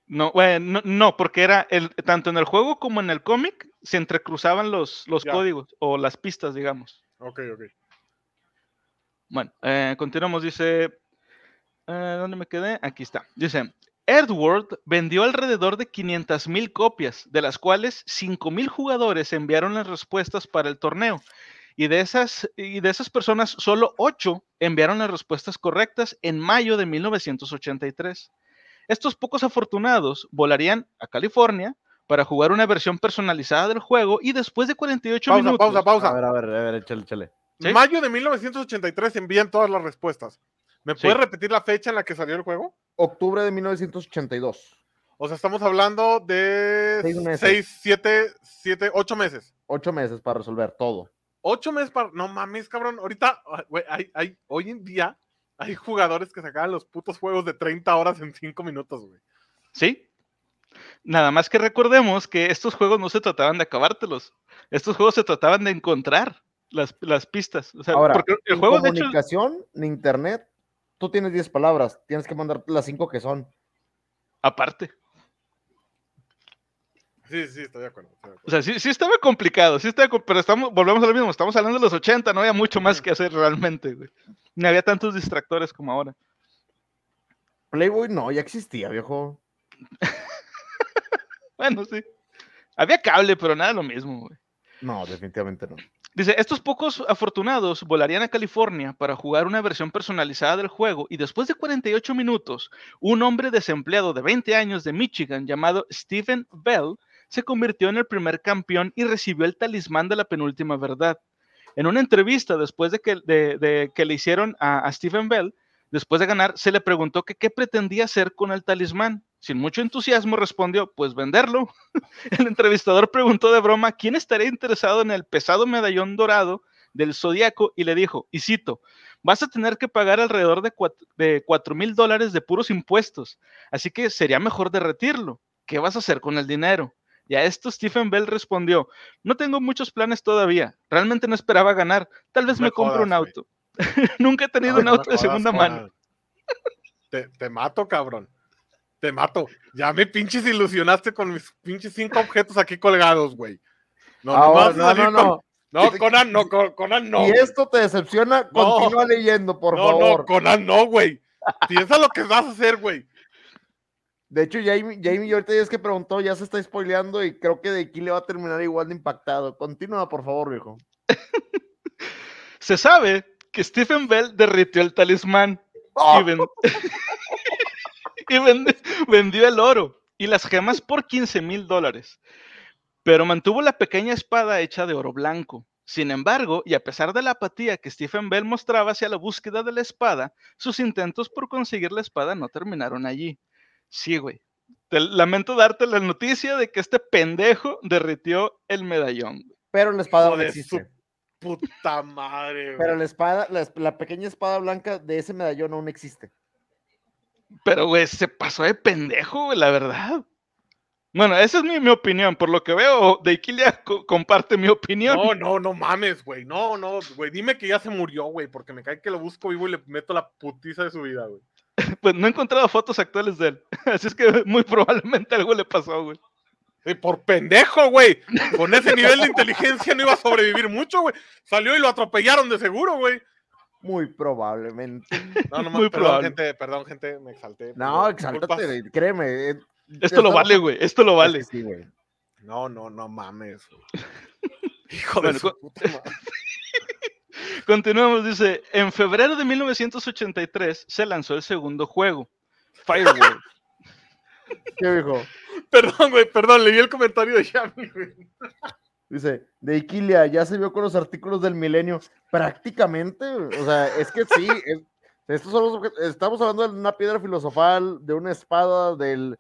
Speaker 2: No, güey, no, no, porque era el, tanto en el juego como en el cómic se entrecruzaban los, los códigos o las pistas, digamos.
Speaker 4: Ok, ok.
Speaker 2: Bueno, eh, continuamos, dice, eh, ¿dónde me quedé? Aquí está. Dice, Earthworld vendió alrededor de 500 mil copias, de las cuales 5 mil jugadores enviaron las respuestas para el torneo. Y de, esas, y de esas personas, solo 8 enviaron las respuestas correctas en mayo de 1983. Estos pocos afortunados volarían a California para jugar una versión personalizada del juego y después de 48
Speaker 4: Pausa,
Speaker 2: minutos...
Speaker 4: pausa, pausa.
Speaker 3: A ver, a ver, a ver, échale, échale.
Speaker 2: ¿Sí?
Speaker 4: Mayo de 1983 envían todas las respuestas. ¿Me
Speaker 2: Sí.
Speaker 4: puedes repetir la fecha en la que salió el juego?
Speaker 3: Octubre de 1982.
Speaker 4: O sea, estamos hablando de
Speaker 3: Seis meses.
Speaker 4: 6, 7, 7, 8 meses.
Speaker 3: Ocho meses para resolver todo.
Speaker 4: 8 meses para. No mames, cabrón. Ahorita, ah, güey, hay, hay, hoy en día hay jugadores que sacaban los putos juegos de 30 horas en 5 minutos, güey.
Speaker 2: ¿Sí? Nada más que recordemos que estos juegos no se trataban de acabártelos. Estos juegos se trataban de encontrar las, las pistas. O sea,
Speaker 3: Ahora,
Speaker 2: porque el
Speaker 3: en
Speaker 2: juego, de hecho,
Speaker 3: comunicación, en internet, tú tienes 10 palabras. Tienes que mandar las cinco que son.
Speaker 2: aparte.
Speaker 4: Sí, sí, estoy de acuerdo. estoy de
Speaker 2: O sea, sí, sí estaba complicado, sí estaba, pero estamos, volvemos a lo mismo, estamos hablando de los 80, no había mucho más que hacer realmente, güey. Ni había tantos distractores como ahora.
Speaker 3: Playboy no, ya existía, viejo.
Speaker 2: Bueno, sí. Había cable, pero nada lo mismo, güey.
Speaker 3: No, definitivamente no.
Speaker 2: Dice, estos pocos afortunados volarían a California para jugar una versión personalizada del juego y después de 48 minutos, un hombre desempleado de 20 años de Michigan llamado Stephen Bell se convirtió en el primer campeón y recibió el talismán de la penúltima verdad. En una entrevista después de que, le hicieron a, a Stephen Bell, después de ganar, se le preguntó que qué pretendía hacer con el talismán. Sin mucho entusiasmo respondió, pues venderlo. El entrevistador preguntó de broma quién estaría interesado en el pesado medallón dorado del zodiaco y le dijo, y cito, vas a tener que pagar alrededor de cuat- de cuatro mil dólares de puros impuestos, así que sería mejor derretirlo. ¿Qué vas a hacer con el dinero? Y a esto Stephen Bell respondió, no tengo muchos planes todavía, realmente no esperaba ganar, tal vez
Speaker 4: me
Speaker 2: me compro un
Speaker 4: jodas,
Speaker 2: auto. Nunca he tenido un
Speaker 4: no
Speaker 2: auto de
Speaker 4: jodas,
Speaker 2: segunda mano.
Speaker 4: Te, te mato, cabrón. Te mato. Ya me pinches ilusionaste con mis pinches cinco objetos aquí colgados, güey. No, no, vas a
Speaker 3: no,
Speaker 4: salir
Speaker 3: no,
Speaker 4: con-
Speaker 3: no.
Speaker 4: No, Conan, no, Con- Conan, no.
Speaker 3: si esto te decepciona,
Speaker 4: No.
Speaker 3: continúa leyendo, por
Speaker 4: no,
Speaker 3: favor.
Speaker 4: no, Conan, no, güey. Piensa lo que vas a hacer, güey.
Speaker 3: De hecho, Jamie, Jamie ahorita ya es que preguntó, ya se está spoileando y creo que de aquí le va a terminar igual de impactado. Continúa, por favor, viejo.
Speaker 2: Se sabe que Stephen Bell derritió el talismán
Speaker 3: ¡Oh!
Speaker 2: y, ven- y vendió el oro y las gemas por 15 mil dólares. Pero mantuvo la pequeña espada hecha de oro blanco. Sin embargo, y a pesar de la apatía que Stephen Bell mostraba hacia la búsqueda de la espada, sus intentos por conseguir la espada no terminaron allí. Sí, güey. Te lamento darte la noticia de que este pendejo derritió el medallón. güey.
Speaker 3: Pero la espada no existe.
Speaker 4: Puta madre, güey.
Speaker 3: Pero la espada, la, la pequeña espada blanca de ese medallón aún existe.
Speaker 2: Pero, güey, se pasó de pendejo, güey, la verdad. Bueno, esa es mi, mi opinión. Por lo que veo, Deikilia co- comparte mi opinión.
Speaker 4: No, no, no mames, güey. No, no, güey. Dime que ya se murió, güey, porque me cae que lo busco vivo y le meto la putiza de su vida, güey.
Speaker 2: Pues no he encontrado fotos actuales de él. Así es que muy probablemente algo le pasó, güey.
Speaker 4: Sí, por pendejo, güey. Con ese nivel de inteligencia no iba a sobrevivir mucho, güey. Salió y lo atropellaron de seguro, güey.
Speaker 3: Muy probablemente.
Speaker 4: No, no,
Speaker 2: Muy
Speaker 4: perdón,
Speaker 2: probable.
Speaker 4: gente, perdón, gente, me exalté.
Speaker 3: No, güey, créeme. eh,
Speaker 2: Esto lo vale, güey. Esto lo vale.
Speaker 3: Sí, güey.
Speaker 4: No, no, no mames. güey. Hijo
Speaker 2: Bueno,
Speaker 4: de su
Speaker 2: con-
Speaker 4: puta madre.
Speaker 2: Continuamos, dice, en febrero de 1983 se lanzó el segundo juego, Firewall.
Speaker 3: ¿Qué dijo?
Speaker 4: Perdón, güey, perdón, leí el comentario de Yami, güey.
Speaker 3: Dice, de Iquilia, ya se vio con los artículos del milenio. Prácticamente, o sea, es que sí, es- estos son los obje- estamos hablando de una piedra filosofal, de una espada, del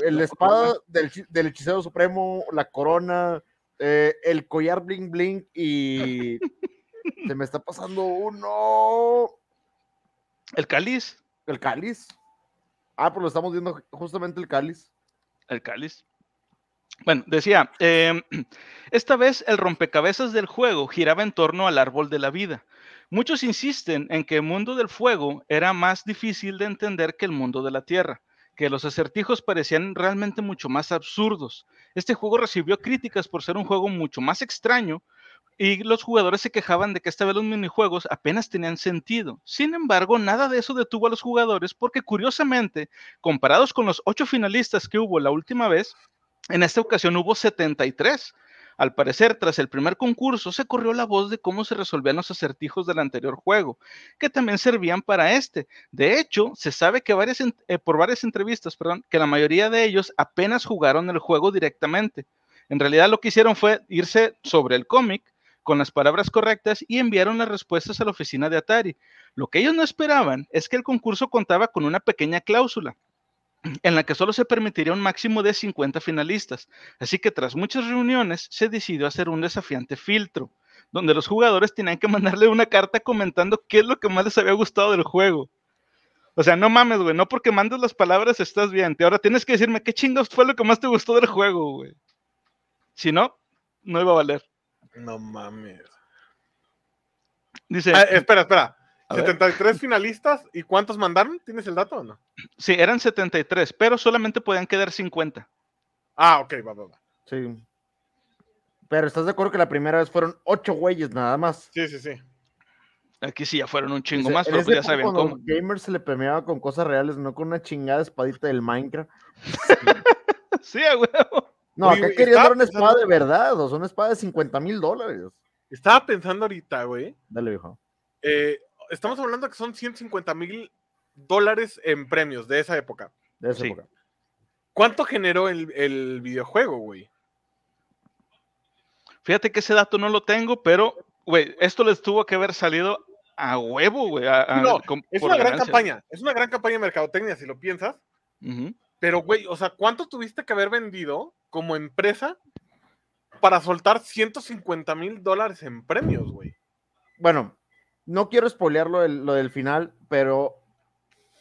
Speaker 3: el
Speaker 2: La
Speaker 3: espada del, del hechicero supremo, la corona, eh, el collar bling bling y se me está pasando uno,
Speaker 2: El cáliz,
Speaker 3: el cáliz. Ah, pues lo estamos viendo justamente el cáliz.
Speaker 2: el cáliz. Bueno, decía, em, esta vez el rompecabezas del juego giraba en torno al árbol de la vida. Muchos insisten en que el mundo del fuego era más difícil de entender que el mundo de la tierra, que los acertijos parecían realmente mucho más absurdos. Este juego recibió críticas por ser un juego mucho más extraño y los jugadores se quejaban de que esta vez los minijuegos apenas tenían sentido. Sin embargo, nada de eso detuvo a los jugadores porque curiosamente, comparados con los ocho finalistas que hubo la última vez, en esta ocasión hubo 73. Al parecer, tras el primer concurso, se corrió la voz de cómo se resolvían los acertijos del anterior juego, que también servían para este. De hecho, se sabe que eh, por varias entrevistas, perdón, que la mayoría de ellos apenas jugaron el juego directamente. En realidad lo que hicieron fue irse sobre el cómic con las palabras correctas y enviaron las respuestas a la oficina de Atari. Lo que ellos no esperaban es que el concurso contaba con una pequeña cláusula en la que solo se permitiría un máximo de 50 finalistas. Así que tras muchas reuniones se decidió hacer un desafiante filtro, donde los jugadores tenían que mandarle una carta comentando qué es lo que más les había gustado del juego. O sea, no mames, güey, no porque mandes las palabras estás bien. Te- Ahora tienes que decirme qué chingados fue lo que más te gustó del juego, güey. Si no, no iba a valer.
Speaker 4: No mames.
Speaker 2: Dice,
Speaker 4: Ah, espera, espera.
Speaker 2: A ver.
Speaker 4: 73 finalistas y cuántos mandaron? ¿Tienes el dato o no?
Speaker 2: sí, eran 73, pero solamente podían quedar 50.
Speaker 4: Ah, ok, va, va, va.
Speaker 3: Sí. Pero ¿estás de acuerdo que la primera vez fueron ocho güeyes nada más?
Speaker 4: Sí, sí, sí.
Speaker 2: Aquí sí ya fueron un chingo
Speaker 3: Dice,
Speaker 2: más, pero pues ya
Speaker 3: cuando
Speaker 2: cómo.
Speaker 3: los gamers se le premiaba con cosas reales, no con una chingada espadita del Minecraft.
Speaker 2: Sí, a huevo.
Speaker 3: No, acá
Speaker 4: güey,
Speaker 3: querían
Speaker 4: estaba
Speaker 3: dar una espada
Speaker 4: pensando-
Speaker 3: de verdad, o sea, una espada de 50 mil dólares.
Speaker 4: Estaba pensando ahorita, güey.
Speaker 3: Dale, viejo.
Speaker 4: eh, estamos hablando que son 150 mil dólares en premios de esa época.
Speaker 3: De esa
Speaker 2: Sí.
Speaker 3: época.
Speaker 4: ¿Cuánto generó el, el videojuego, güey?
Speaker 2: Fíjate que ese dato no lo tengo, pero, güey, esto les tuvo que haber salido a huevo, güey. a- a-
Speaker 4: No,
Speaker 2: con-
Speaker 4: Es una gran campaña. Es una gran campaña de mercadotecnia, si lo piensas. Pero, güey, o sea, ¿cuánto tuviste que haber vendido como empresa para soltar 150 mil dólares en premios, güey?
Speaker 3: Bueno, no quiero spoilear lo del, lo del final, pero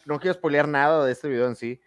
Speaker 3: no quiero spoilear nada de este video en sí.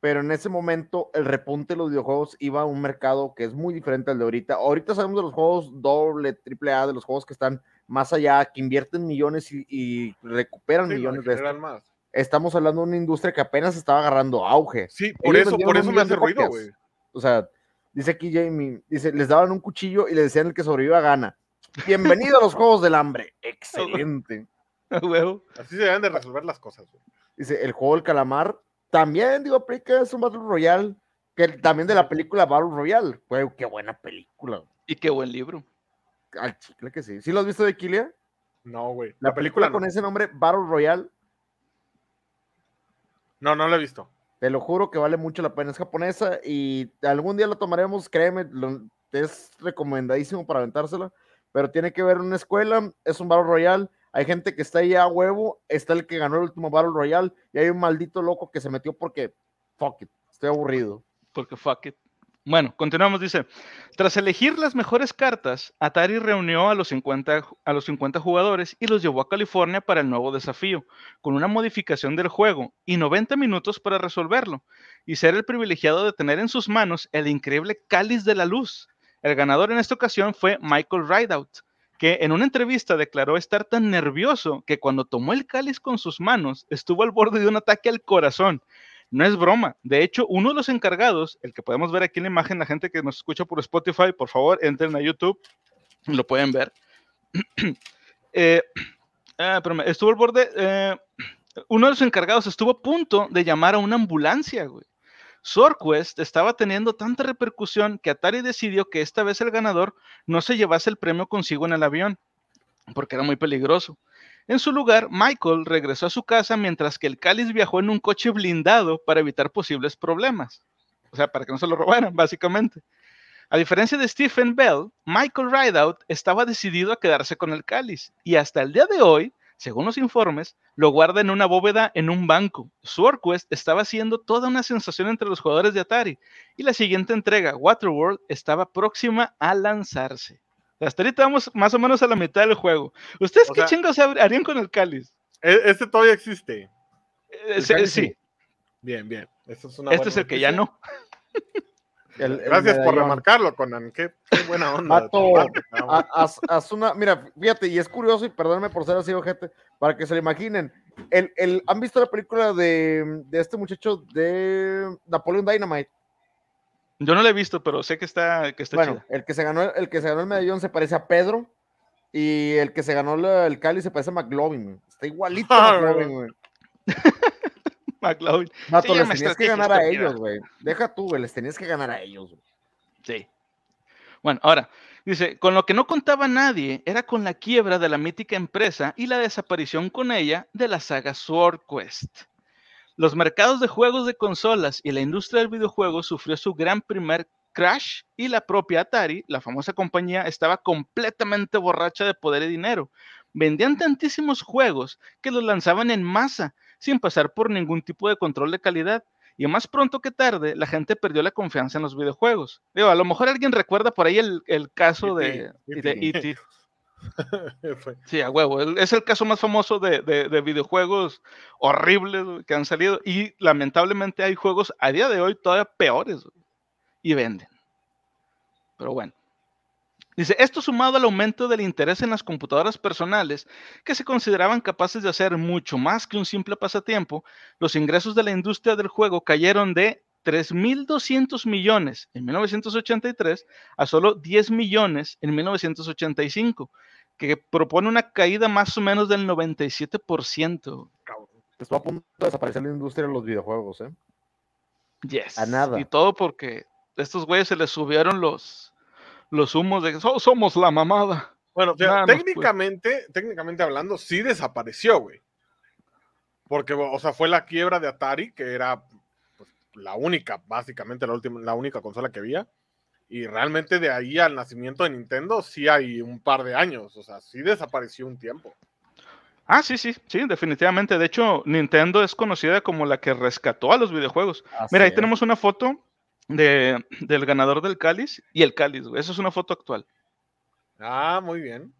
Speaker 3: Pero en ese momento el repunte de los videojuegos iba a un mercado que es muy diferente al de ahorita. Ahorita sabemos de los juegos doble, triple A, de los juegos que están más allá, que invierten millones y, y recuperan
Speaker 4: Sí,
Speaker 3: millones de esto.
Speaker 4: más.
Speaker 3: Estamos hablando de una industria que apenas estaba agarrando auge.
Speaker 4: Sí, por
Speaker 3: Ellos
Speaker 4: eso, por eso me hace ruido, güey.
Speaker 3: O sea, dice aquí Jamie, dice, les daban un cuchillo y le decían el que sobreviva gana. Bienvenido a los Juegos del Hambre. Excelente.
Speaker 4: Así se deben de resolver las cosas, güey.
Speaker 3: Dice, el juego del calamar también, digo, aplica, es un Battle Royale, que también de la película Battle Royale. Güey, qué buena película.
Speaker 2: Y qué buen libro.
Speaker 3: Al chicle que sí. ¿Sí lo has visto de Kilia?
Speaker 4: No, güey.
Speaker 3: La, película, con
Speaker 4: no.
Speaker 3: ese nombre, Battle Royale,
Speaker 4: No, no la he visto.
Speaker 3: te lo juro que vale mucho la pena. Es japonesa y algún día lo tomaremos, créeme, lo- es recomendadísimo para aventársela, pero tiene que ver una escuela, es un Battle Royale, hay gente que está ahí a huevo, está el que ganó el último Battle Royale y hay un maldito loco que se metió porque, fuck it, estoy aburrido.
Speaker 2: Porque fuck it. Bueno, continuamos, dice. Tras elegir las mejores cartas, Atari reunió a los, 50, ju- a los 50 jugadores y los llevó a California para el nuevo desafío, con una modificación del juego y 90 minutos para resolverlo, y ser el privilegiado de tener en sus manos el increíble cáliz de la luz. El ganador en esta ocasión fue Michael Rideout, que en una entrevista declaró estar tan nervioso que cuando tomó el cáliz con sus manos estuvo al borde de un ataque al corazón. No es broma. De hecho, uno de los encargados, el que podemos ver aquí en la imagen, la gente que nos escucha por Spotify, por favor, entren a YouTube, lo pueden ver. Eh, ah, estuvo al borde, eh, uno de los encargados estuvo a punto de llamar a una ambulancia, güey. SourQuest estaba teniendo tanta repercusión que Atari decidió que esta vez el ganador no se llevase el premio consigo en el avión, porque era muy peligroso. En su lugar, Michael regresó a su casa mientras que el cáliz viajó en un coche blindado para evitar posibles problemas. O sea, para que no se lo robaran, básicamente. A diferencia de Stephen Bell, Michael Rideout estaba decidido a quedarse con el cáliz y hasta el día de hoy, según los informes, lo guarda en una bóveda en un banco. SwordQuest estaba siendo toda una sensación entre los jugadores de Atari y la siguiente entrega, Waterworld, estaba próxima a lanzarse. Hasta ahorita vamos más o menos a la mitad del juego. ¿Ustedes
Speaker 4: O
Speaker 2: qué
Speaker 4: sea-
Speaker 2: chingos harían con el cáliz?
Speaker 4: Este todavía existe.
Speaker 2: Eh, sí,
Speaker 3: cáliz
Speaker 2: sí,
Speaker 3: sí.
Speaker 4: Bien, bien. Esto es una
Speaker 2: este es el que ya no.
Speaker 3: El- el
Speaker 4: Gracias por remarcarlo, Conan. Qué, qué buena onda. parte,
Speaker 3: una, mira, fíjate, y es curioso, y perdónenme por ser así, ojete, para que se lo imaginen. El, el, ¿Han visto la película de, de este muchacho de Napoleon Dynamite?
Speaker 2: Yo no lo he visto, pero sé que está, que está
Speaker 3: bueno,
Speaker 2: chida.
Speaker 3: el que, se ganó, el que se ganó el medallón se parece a Pedro, y el que se ganó la- el Cali se parece a McLovin. güey. Está igualito a
Speaker 4: Ah,
Speaker 3: McLovin, güey.
Speaker 2: McLovin.
Speaker 3: Vato,
Speaker 2: Sí,
Speaker 3: les tenías que ganar a ellos, güey. Deja tú, güey, les tenías que ganar a ellos, güey.
Speaker 2: Sí. Bueno, ahora, dice, con lo que no contaba nadie era con la quiebra de la mítica empresa y la desaparición con ella de la saga Sword Quest. Los mercados de juegos de consolas y la industria del videojuego sufrió su gran primer crash y la propia Atari, la famosa compañía, estaba completamente borracha de poder y dinero. Vendían tantísimos juegos que los lanzaban en masa, sin pasar por ningún tipo de control de calidad. Y más pronto que tarde, la gente perdió la confianza en los videojuegos. Digo, a lo mejor alguien recuerda por ahí el, el caso de,
Speaker 4: E.T.,
Speaker 2: de
Speaker 4: E.T.. Fue-
Speaker 2: Sí, a huevo. Es el caso más famoso de, de- de videojuegos horribles que han salido. Y lamentablemente hay juegos a día de hoy todavía peores y venden. Pero bueno. Dice, esto sumado al aumento del interés en las computadoras personales, que se consideraban capaces de hacer mucho más que un simple pasatiempo, los ingresos de la industria del juego cayeron de 3.200 millones en 1983 a solo 10 millones en 1985, que propone una caída más o menos del 97%.
Speaker 4: cabrón.
Speaker 3: Estuvo a punto de desaparecer la industria de los videojuegos, ¿eh?
Speaker 2: Yes.
Speaker 3: A nada.
Speaker 2: Y todo porque a estos güeyes se les subieron los, los humos de que "So- somos la mamada.
Speaker 4: Bueno,
Speaker 2: Nada pues.
Speaker 4: técnicamente, técnicamente hablando, sí desapareció, güey. Porque, o sea, fue la quiebra de Atari, que era pues, la única, básicamente la última, la única consola que había. Y realmente de ahí al nacimiento de Nintendo sí hay un par de años. O sea, sí desapareció un tiempo.
Speaker 2: Ah, sí, sí, sí, definitivamente. De hecho, Nintendo es conocida como la que rescató a los videojuegos. Mira, ahí
Speaker 3: es.
Speaker 2: tenemos una foto de, del ganador del cáliz y el cáliz, güey. Esa es una foto actual.
Speaker 4: Ah, muy bien.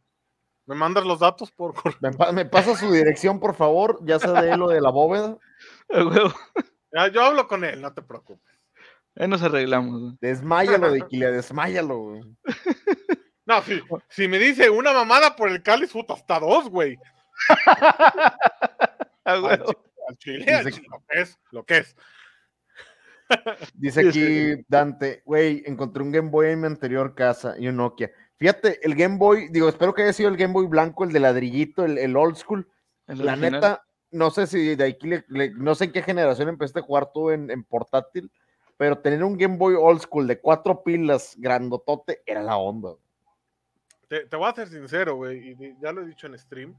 Speaker 4: ¿Me mandas los datos por correo?
Speaker 3: ¿Me, pa- me pasa su dirección, por favor? Ya sea de él o de la bóveda.
Speaker 4: Ya, yo hablo con él, no te preocupes.
Speaker 2: Ahí nos arreglamos. güey.
Speaker 3: Desmáyalo, de Iquilia, desmáyalo. güey.
Speaker 4: No, si, si me dice una mamada por el cáliz, puta, hasta dos, güey. Al, chile, lo que es, lo que es.
Speaker 3: Dice aquí Dante, güey, encontré un Game Boy en mi anterior casa y un Nokia. Fíjate, el Game Boy, digo, espero que haya sido el Game Boy blanco, el de ladrillito, el, el old school.
Speaker 2: El
Speaker 3: La
Speaker 2: original.
Speaker 3: neta, no sé si de aquí, le- le- no sé en qué generación empezaste a jugar tú en, en portátil, pero tener un Game Boy old school de cuatro pilas, grandotote, era la onda.
Speaker 4: Te, te voy a ser sincero, güey, y ya lo he dicho en stream.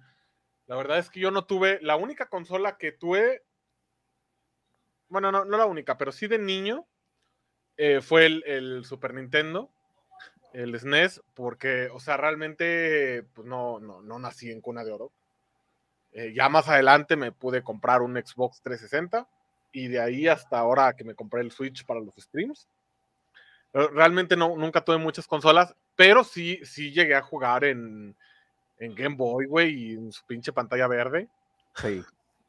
Speaker 4: La verdad es que yo no tuve, la única consola que tuve, bueno, no, no la única, pero sí de niño, eh, fue el, el Super Nintendo, el SNES, porque, o sea, realmente, pues no, no, no nací en cuna de oro. Eh, ya más adelante me pude comprar un Xbox 360 y de ahí hasta ahora que me compré el Switch para los streams. Realmente no, nunca tuve muchas consolas, pero sí, sí llegué a jugar en, en Game Boy, güey, y en su pinche pantalla verde.
Speaker 3: Sí,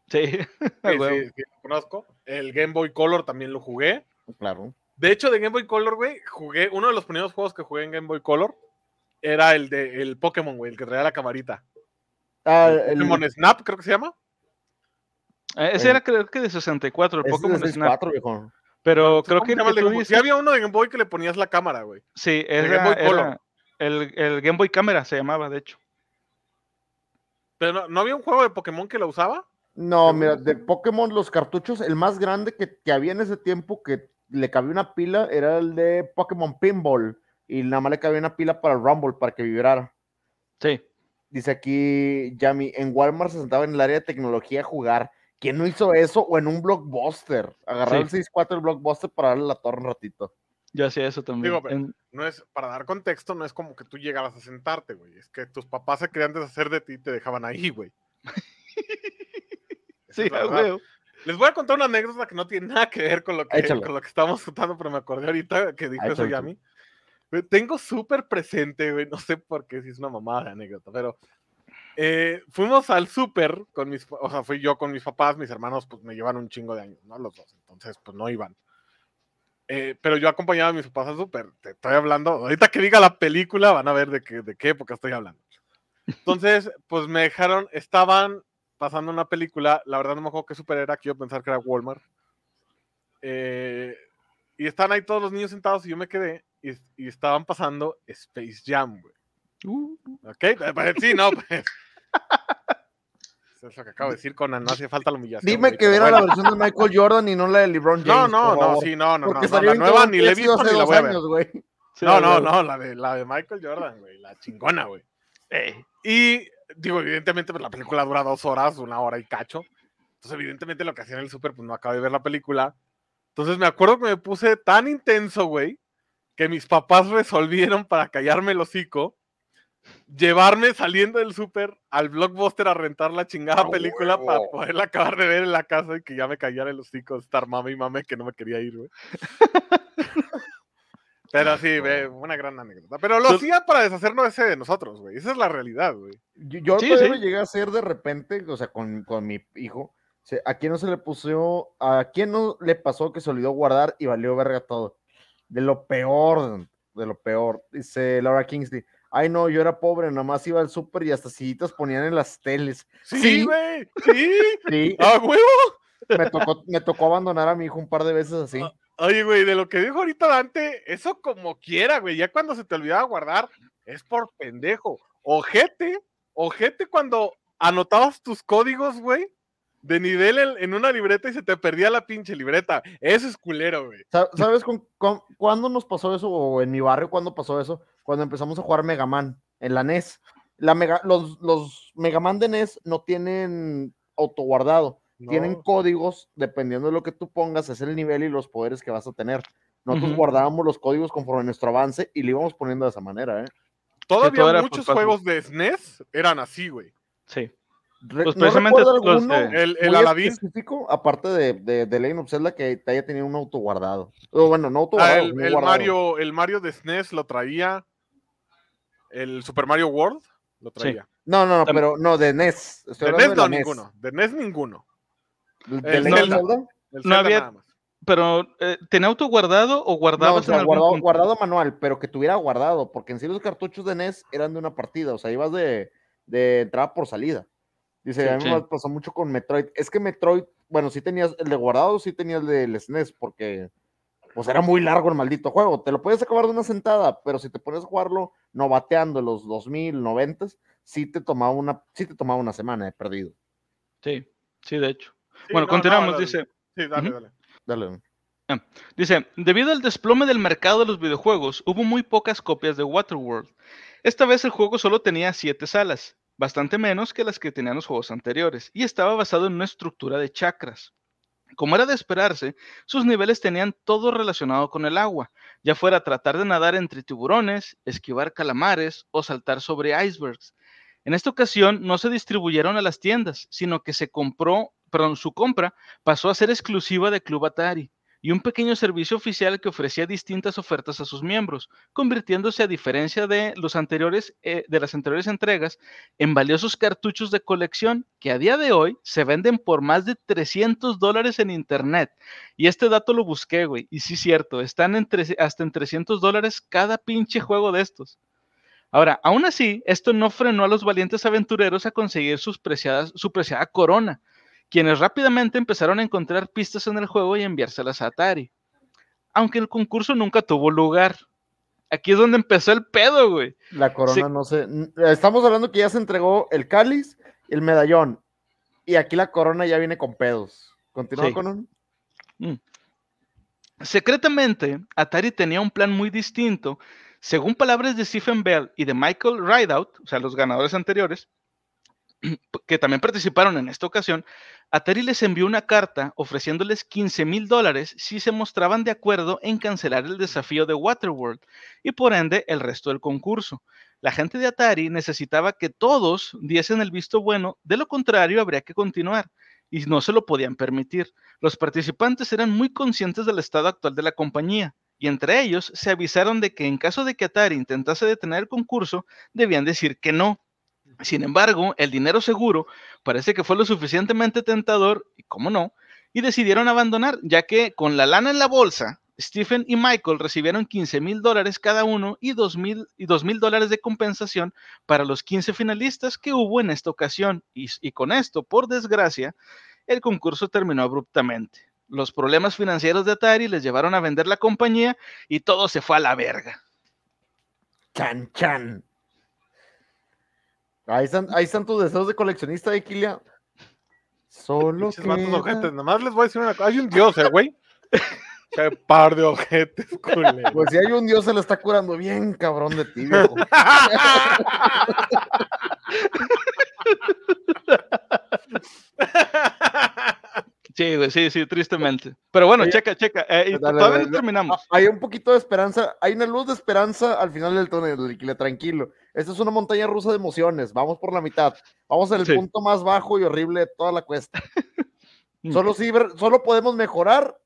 Speaker 2: Sí,
Speaker 4: Sí, sí, sí, lo conozco. El Game Boy Color también lo jugué.
Speaker 3: claro.
Speaker 4: De hecho, de Game Boy Color, güey, jugué, uno de los primeros juegos que jugué en Game Boy Color era el de el Pokémon, güey, el que traía la camarita.
Speaker 3: Ah,
Speaker 4: El
Speaker 3: el,
Speaker 4: Pokémon Snap, creo que se llama.
Speaker 2: Eh, Ese
Speaker 3: el-
Speaker 2: era creo que de 64, el
Speaker 3: es
Speaker 2: Pokémon
Speaker 3: de
Speaker 2: Snap.
Speaker 3: 64, viejo.
Speaker 2: Pero creo
Speaker 4: ¿Cómo
Speaker 2: que el que
Speaker 4: el
Speaker 2: tú
Speaker 4: Game Boy? Sí, había uno de Game Boy que le ponías la cámara, güey.
Speaker 2: Sí,
Speaker 4: Game
Speaker 2: era,
Speaker 4: Boy Color.
Speaker 2: era el, el Game Boy Camera se llamaba, de hecho.
Speaker 4: Pero no, ¿no había un juego de Pokémon que lo usaba.
Speaker 3: No, mira, de Pokémon, los cartuchos, el más grande que, que había en ese tiempo que le cabía una pila era el de Pokémon Pinball y nada más le cabía una pila para el Rumble para que vibrara.
Speaker 2: Sí.
Speaker 3: Dice aquí Yami, en Walmart se sentaba en el área de tecnología a jugar. ¿Quién no hizo eso? O en un blockbuster. Agarrar
Speaker 2: Sí.
Speaker 3: el 6.4 el blockbuster para darle la torre un ratito.
Speaker 2: Yo hacía eso también.
Speaker 4: Digo, pero-
Speaker 2: En-
Speaker 4: No es, para dar contexto, no es como que tú llegaras a sentarte, güey. Es que tus papás se querían deshacer de ti y te dejaban ahí, güey.
Speaker 2: Sí, a huevo.
Speaker 4: Les voy a contar una anécdota que no tiene nada que ver con lo que,
Speaker 3: Échalo.
Speaker 4: con lo que estábamos contando, pero me acordé ahorita que dijo
Speaker 3: Ah,
Speaker 4: eso
Speaker 3: échalo,
Speaker 4: Yami. Güey, Tengo súper presente, güey, no sé por qué, si es una mamada de anécdota, pero eh, fuimos al súper con mis, o sea, fui yo con mis papás, mis hermanos, pues me llevan un chingo de años, ¿no? Los dos, entonces, pues no iban. Eh, pero yo acompañaba a mis papás al súper, te estoy hablando, ahorita que diga la película van a ver de qué, de qué época estoy hablando. Entonces, pues me dejaron, estaban pasando una película, la verdad no me acuerdo qué súper era, quiero pensar que era Walmart. Eh, y están ahí todos los niños sentados y yo me quedé y, y estaban pasando Space Jam, güey.
Speaker 2: Uh,
Speaker 4: ¿Ok? Eh, pues, Sí, no, pues. Eso es lo que acabo de decir, Conan, no hace falta la humillación.
Speaker 3: Dime
Speaker 4: güey,
Speaker 3: que viera la
Speaker 4: bueno.
Speaker 3: versión de Michael Jordan y no la de LeBron
Speaker 4: No,
Speaker 3: James.
Speaker 4: no, no,
Speaker 3: favor.
Speaker 4: sí, no, no, no.
Speaker 3: Porque
Speaker 4: no,
Speaker 3: salió
Speaker 4: la nueva ni la he visto
Speaker 3: hace
Speaker 4: ni la
Speaker 3: dos
Speaker 4: voy a ver.
Speaker 3: años, güey.
Speaker 2: sí,
Speaker 4: No, no, no, la de, la de Michael Jordan, güey, la chingona, güey.
Speaker 2: Ey,
Speaker 4: Y digo, evidentemente, pues la película dura dos horas, una hora y cacho. Entonces, evidentemente, lo que hacía en el súper, pues no acabé de ver la película. Entonces, me acuerdo que me puse tan intenso, güey, que mis papás resolvieron para callarme el hocico, llevarme saliendo del súper al blockbuster a rentar la chingada
Speaker 3: ¡A
Speaker 4: película para poderla acabar de ver en la casa y que ya me callara el hocico estar mame y mame que no me quería ir, güey. Pero sí, ve, una gran anécdota. Pero lo hacía para deshacernos ese de nosotros, güey. Esa es la realidad, güey.
Speaker 3: Yo, yo
Speaker 2: Sí,
Speaker 3: todavía
Speaker 2: sí.
Speaker 3: lo llegué a hacer de repente, o sea, con, con mi hijo. ¿A quién no se le puso, a quién no le pasó que se olvidó guardar y valió verga todo? De lo peor, de lo peor. Dice Laura Kingsley. Ay, no, yo era pobre, nomás iba al súper y hasta sillitas ponían en las teles.
Speaker 4: Sí,
Speaker 3: Sí.
Speaker 4: güey. Sí.
Speaker 3: Sí,
Speaker 4: ¡A huevo!
Speaker 3: me tocó, me tocó abandonar a mi hijo un par de veces así.
Speaker 4: Oye, güey, de lo que dijo ahorita Dante, eso como quiera, güey. Ya cuando se te olvidaba guardar, es por pendejo. Ojete, ojete cuando anotabas tus códigos, güey, de nivel en, una libreta y se te perdía la pinche libreta. Eso es culero, güey.
Speaker 3: Sa- ¿Sabes cuándo nos pasó eso? O en mi barrio, ¿cuándo pasó eso? Cuando empezamos a jugar Mega Man en la NES. La Mega, los, los Mega Man de NES no tienen autoguardado. Tienen códigos, dependiendo de lo que tú pongas, es el nivel y los poderes que vas a tener. Nosotros guardábamos los códigos conforme nuestro avance y le íbamos poniendo de esa manera, ¿eh?
Speaker 4: Todavía muchos juegos de SNES eran así, güey.
Speaker 2: sí.
Speaker 3: Re-
Speaker 2: Pues
Speaker 3: no
Speaker 2: precisamente
Speaker 3: alguno
Speaker 2: de-
Speaker 4: El, el
Speaker 3: muy
Speaker 4: Aladdin,
Speaker 3: específico, aparte de, de, de Legend of Zelda, que te haya tenido un autoguardado. O bueno, no
Speaker 4: ah,
Speaker 3: autoguardado,
Speaker 4: el,
Speaker 3: guardado.
Speaker 4: Mario, el Mario de SNES lo traía. El Super Mario World lo traía.
Speaker 3: No, no, no, pero no, de NES. Estoy
Speaker 4: De NES
Speaker 3: de
Speaker 4: no,
Speaker 3: NES.
Speaker 4: ninguno. De NES ninguno.
Speaker 3: ¿De
Speaker 4: El
Speaker 3: Legend of
Speaker 4: Zelda.
Speaker 3: Zelda?
Speaker 4: El
Speaker 2: No había-
Speaker 4: nada más.
Speaker 2: Pero, eh, ¿tenía auto guardado o
Speaker 3: No,
Speaker 2: guardabas
Speaker 3: o sea,
Speaker 2: en algún
Speaker 3: guardado,
Speaker 2: punto?
Speaker 3: guardado manual, pero que tuviera guardado, porque en sí los cartuchos de NES eran de una partida, o sea, ibas de, de entrada por salida. Dice,
Speaker 2: Sí,
Speaker 3: a mí
Speaker 2: sí.
Speaker 3: me pasó mucho con Metroid. Es que Metroid, bueno, sí tenías el de guardado, sí tenías el del SNES, porque pues era muy largo el maldito juego. Te lo puedes acabar de una sentada, pero si te pones a jugarlo no bateando los 2000, 90, sí te tomaba una, sí te tomaba una semana de perdido.
Speaker 2: Sí, sí, de hecho. Bueno,
Speaker 4: no,
Speaker 2: continuamos,
Speaker 4: no,
Speaker 2: dice.
Speaker 4: Sí, dale, dale.
Speaker 3: Dale.
Speaker 2: Dice, debido al desplome del mercado de los videojuegos, hubo muy pocas copias de Waterworld. Esta vez el juego solo tenía 7 salas, bastante menos que las que tenían los juegos anteriores, y estaba basado en una estructura de chakras. Como era de esperarse, sus niveles tenían todo relacionado con el agua, ya fuera tratar de nadar entre tiburones, esquivar calamares o saltar sobre icebergs. En esta ocasión no se distribuyeron a las tiendas, sino que se compró, perdón, su compra pasó a ser exclusiva de Club Atari y un pequeño servicio oficial que ofrecía distintas ofertas a sus miembros, convirtiéndose a diferencia de los anteriores eh, de las anteriores entregas en valiosos cartuchos de colección que a día de hoy se venden por más de 300 dólares en internet. Y este dato lo busqué, güey, y sí cierto, están hasta en 300 dólares cada pinche juego de estos. Ahora, aún así, esto no frenó a los valientes aventureros a conseguir sus preciadas, su preciada corona, quienes rápidamente empezaron a encontrar pistas en el juego y enviárselas a Atari. Aunque el concurso nunca tuvo lugar. Aquí es donde empezó el pedo, güey.
Speaker 3: La corona, no sé. n- Estamos hablando que ya se entregó el cáliz, el medallón. Y aquí la corona ya viene con pedos. Continúa
Speaker 2: Sí.
Speaker 3: con un.
Speaker 2: Secretamente, Atari tenía un plan muy distinto. Según palabras de Stephen Bell y de Michael Rideout, o sea, los ganadores anteriores, que también participaron en esta ocasión, Atari les envió una carta ofreciéndoles 15 mil dólares si se mostraban de acuerdo en cancelar el desafío de Waterworld y por ende el resto del concurso. La gente de Atari necesitaba que todos diesen el visto bueno, de lo contrario habría que continuar y no se lo podían permitir. Los participantes eran muy conscientes del estado actual de la compañía y entre ellos se avisaron de que en caso de que Atari intentase detener el concurso, debían decir que no sin embargo, el dinero seguro parece que fue lo suficientemente tentador, y cómo no, y decidieron abandonar, ya que con la lana en la bolsa, Stephen y Michael recibieron 15 mil dólares cada uno y 2 mil dólares de compensación para los 15 finalistas que hubo en esta ocasión. Y, y con esto, por desgracia, el concurso terminó abruptamente. Los problemas financieros de Atari les llevaron a vender la compañía y todo se fue a la verga.
Speaker 3: Chan, chan. Ahí están, ahí están tus deseos de coleccionista de Kilia. Solo
Speaker 4: ojetes. Nomás les voy a decir una cosa. Hay un dios, eh, güey. Qué par de ojetes, culero.
Speaker 3: Pues si hay un dios se lo está curando bien, cabrón de ti, viejo.
Speaker 2: Sí, güey, sí, sí, tristemente. Pero bueno,
Speaker 3: Oye,
Speaker 2: checa, checa. eh, y
Speaker 3: Dale,
Speaker 2: todavía
Speaker 3: dale,
Speaker 2: no
Speaker 3: dale.
Speaker 2: terminamos.
Speaker 3: Hay un poquito de esperanza, hay una luz de esperanza al final del túnel, tranquilo. Esta es una montaña rusa de emociones, vamos por la mitad. Vamos al
Speaker 2: Sí.
Speaker 3: punto más bajo y horrible de toda la cuesta. Solo, ver- solo podemos mejorar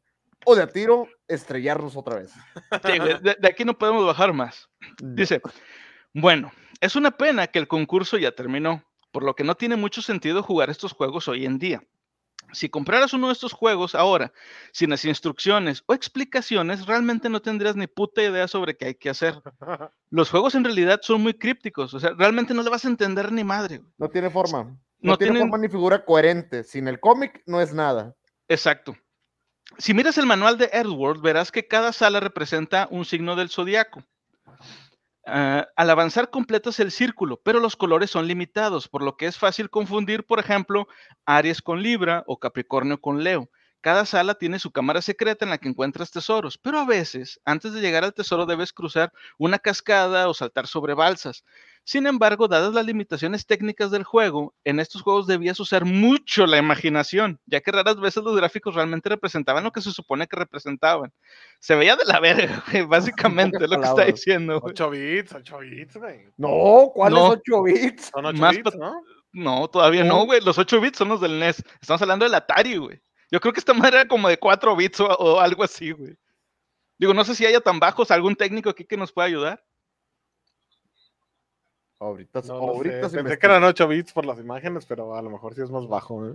Speaker 3: o de a tiro estrellarnos otra vez.
Speaker 2: Sí, de aquí no podemos bajar más. Dice, bueno, es una pena que el concurso ya terminó, por lo que no tiene mucho sentido jugar estos juegos hoy en día. Si compraras uno de estos juegos ahora, sin las instrucciones o explicaciones, realmente no tendrías ni puta idea sobre qué hay que hacer. Los juegos en realidad son muy crípticos, o sea, realmente no le vas a entender ni madre.
Speaker 3: No tiene forma. No,
Speaker 2: No
Speaker 3: tiene
Speaker 2: tienen-
Speaker 3: forma ni figura coherente. Sin el cómic no es nada.
Speaker 2: Exacto. Si miras el manual de Earthworld, verás que cada sala representa un signo del zodiaco. Ah, al avanzar completas el círculo, pero los colores son limitados, por lo que es fácil confundir, por ejemplo, Aries con Libra o Capricornio con Leo. Cada sala tiene su cámara secreta en la que encuentras tesoros, pero a veces, antes de llegar al tesoro, debes cruzar una cascada o saltar sobre balsas. Sin embargo, dadas las limitaciones técnicas del juego, en estos juegos debías usar mucho la imaginación, ya que raras veces los gráficos realmente representaban lo que se supone que representaban. Se veía de la verga, güey, básicamente es lo que está diciendo. güey.
Speaker 4: 8 bits, 8 bits, güey.
Speaker 3: No, ¿cuáles
Speaker 2: No.
Speaker 3: 8 bits?
Speaker 4: Son 8
Speaker 2: Más
Speaker 4: bits, ¿no?
Speaker 2: No, todavía no,
Speaker 3: No.
Speaker 2: güey. Los 8 bits son los del NES. Estamos hablando del Atari, güey. Yo creo que esta madre era como de 4 bits o, o algo así, güey. Digo, no sé si haya tan bajos, algún técnico aquí que nos pueda ayudar.
Speaker 3: Ahorita,
Speaker 4: No, no
Speaker 3: ahorita
Speaker 4: sé.
Speaker 3: se
Speaker 4: Pensé que eran 8 bits por las imágenes, pero a lo mejor sí es más bajo, ¿eh?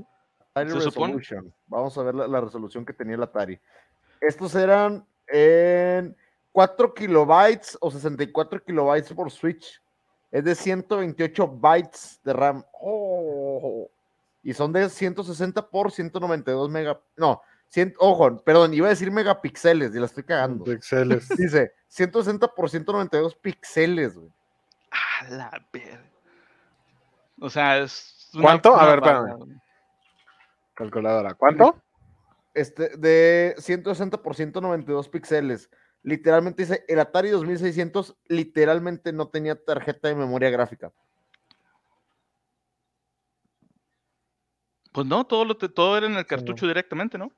Speaker 3: Atari
Speaker 2: se supone.
Speaker 3: Resolution. Vamos a ver la, la resolución que tenía el Atari. Estos eran en 4 kilobytes o 64 kilobytes por Switch. Es de 128 bytes de RAM. Oh, y son de 160 por 192 mega. No, 100, ojo, perdón, iba a decir megapíxeles y la estoy cagando.
Speaker 4: Pixeles.
Speaker 3: Dice 160 por 192 píxeles, güey.
Speaker 2: A la verga. O sea, es. una-
Speaker 4: ¿Cuánto? A ver, espérame. Calculadora. ¿Cuánto?
Speaker 3: Este, de 160 por 192 píxeles. Literalmente dice, el Atari 2600 literalmente no tenía tarjeta de memoria gráfica.
Speaker 2: Pues no, todo, lo todo era en el cartucho directamente, ¿no?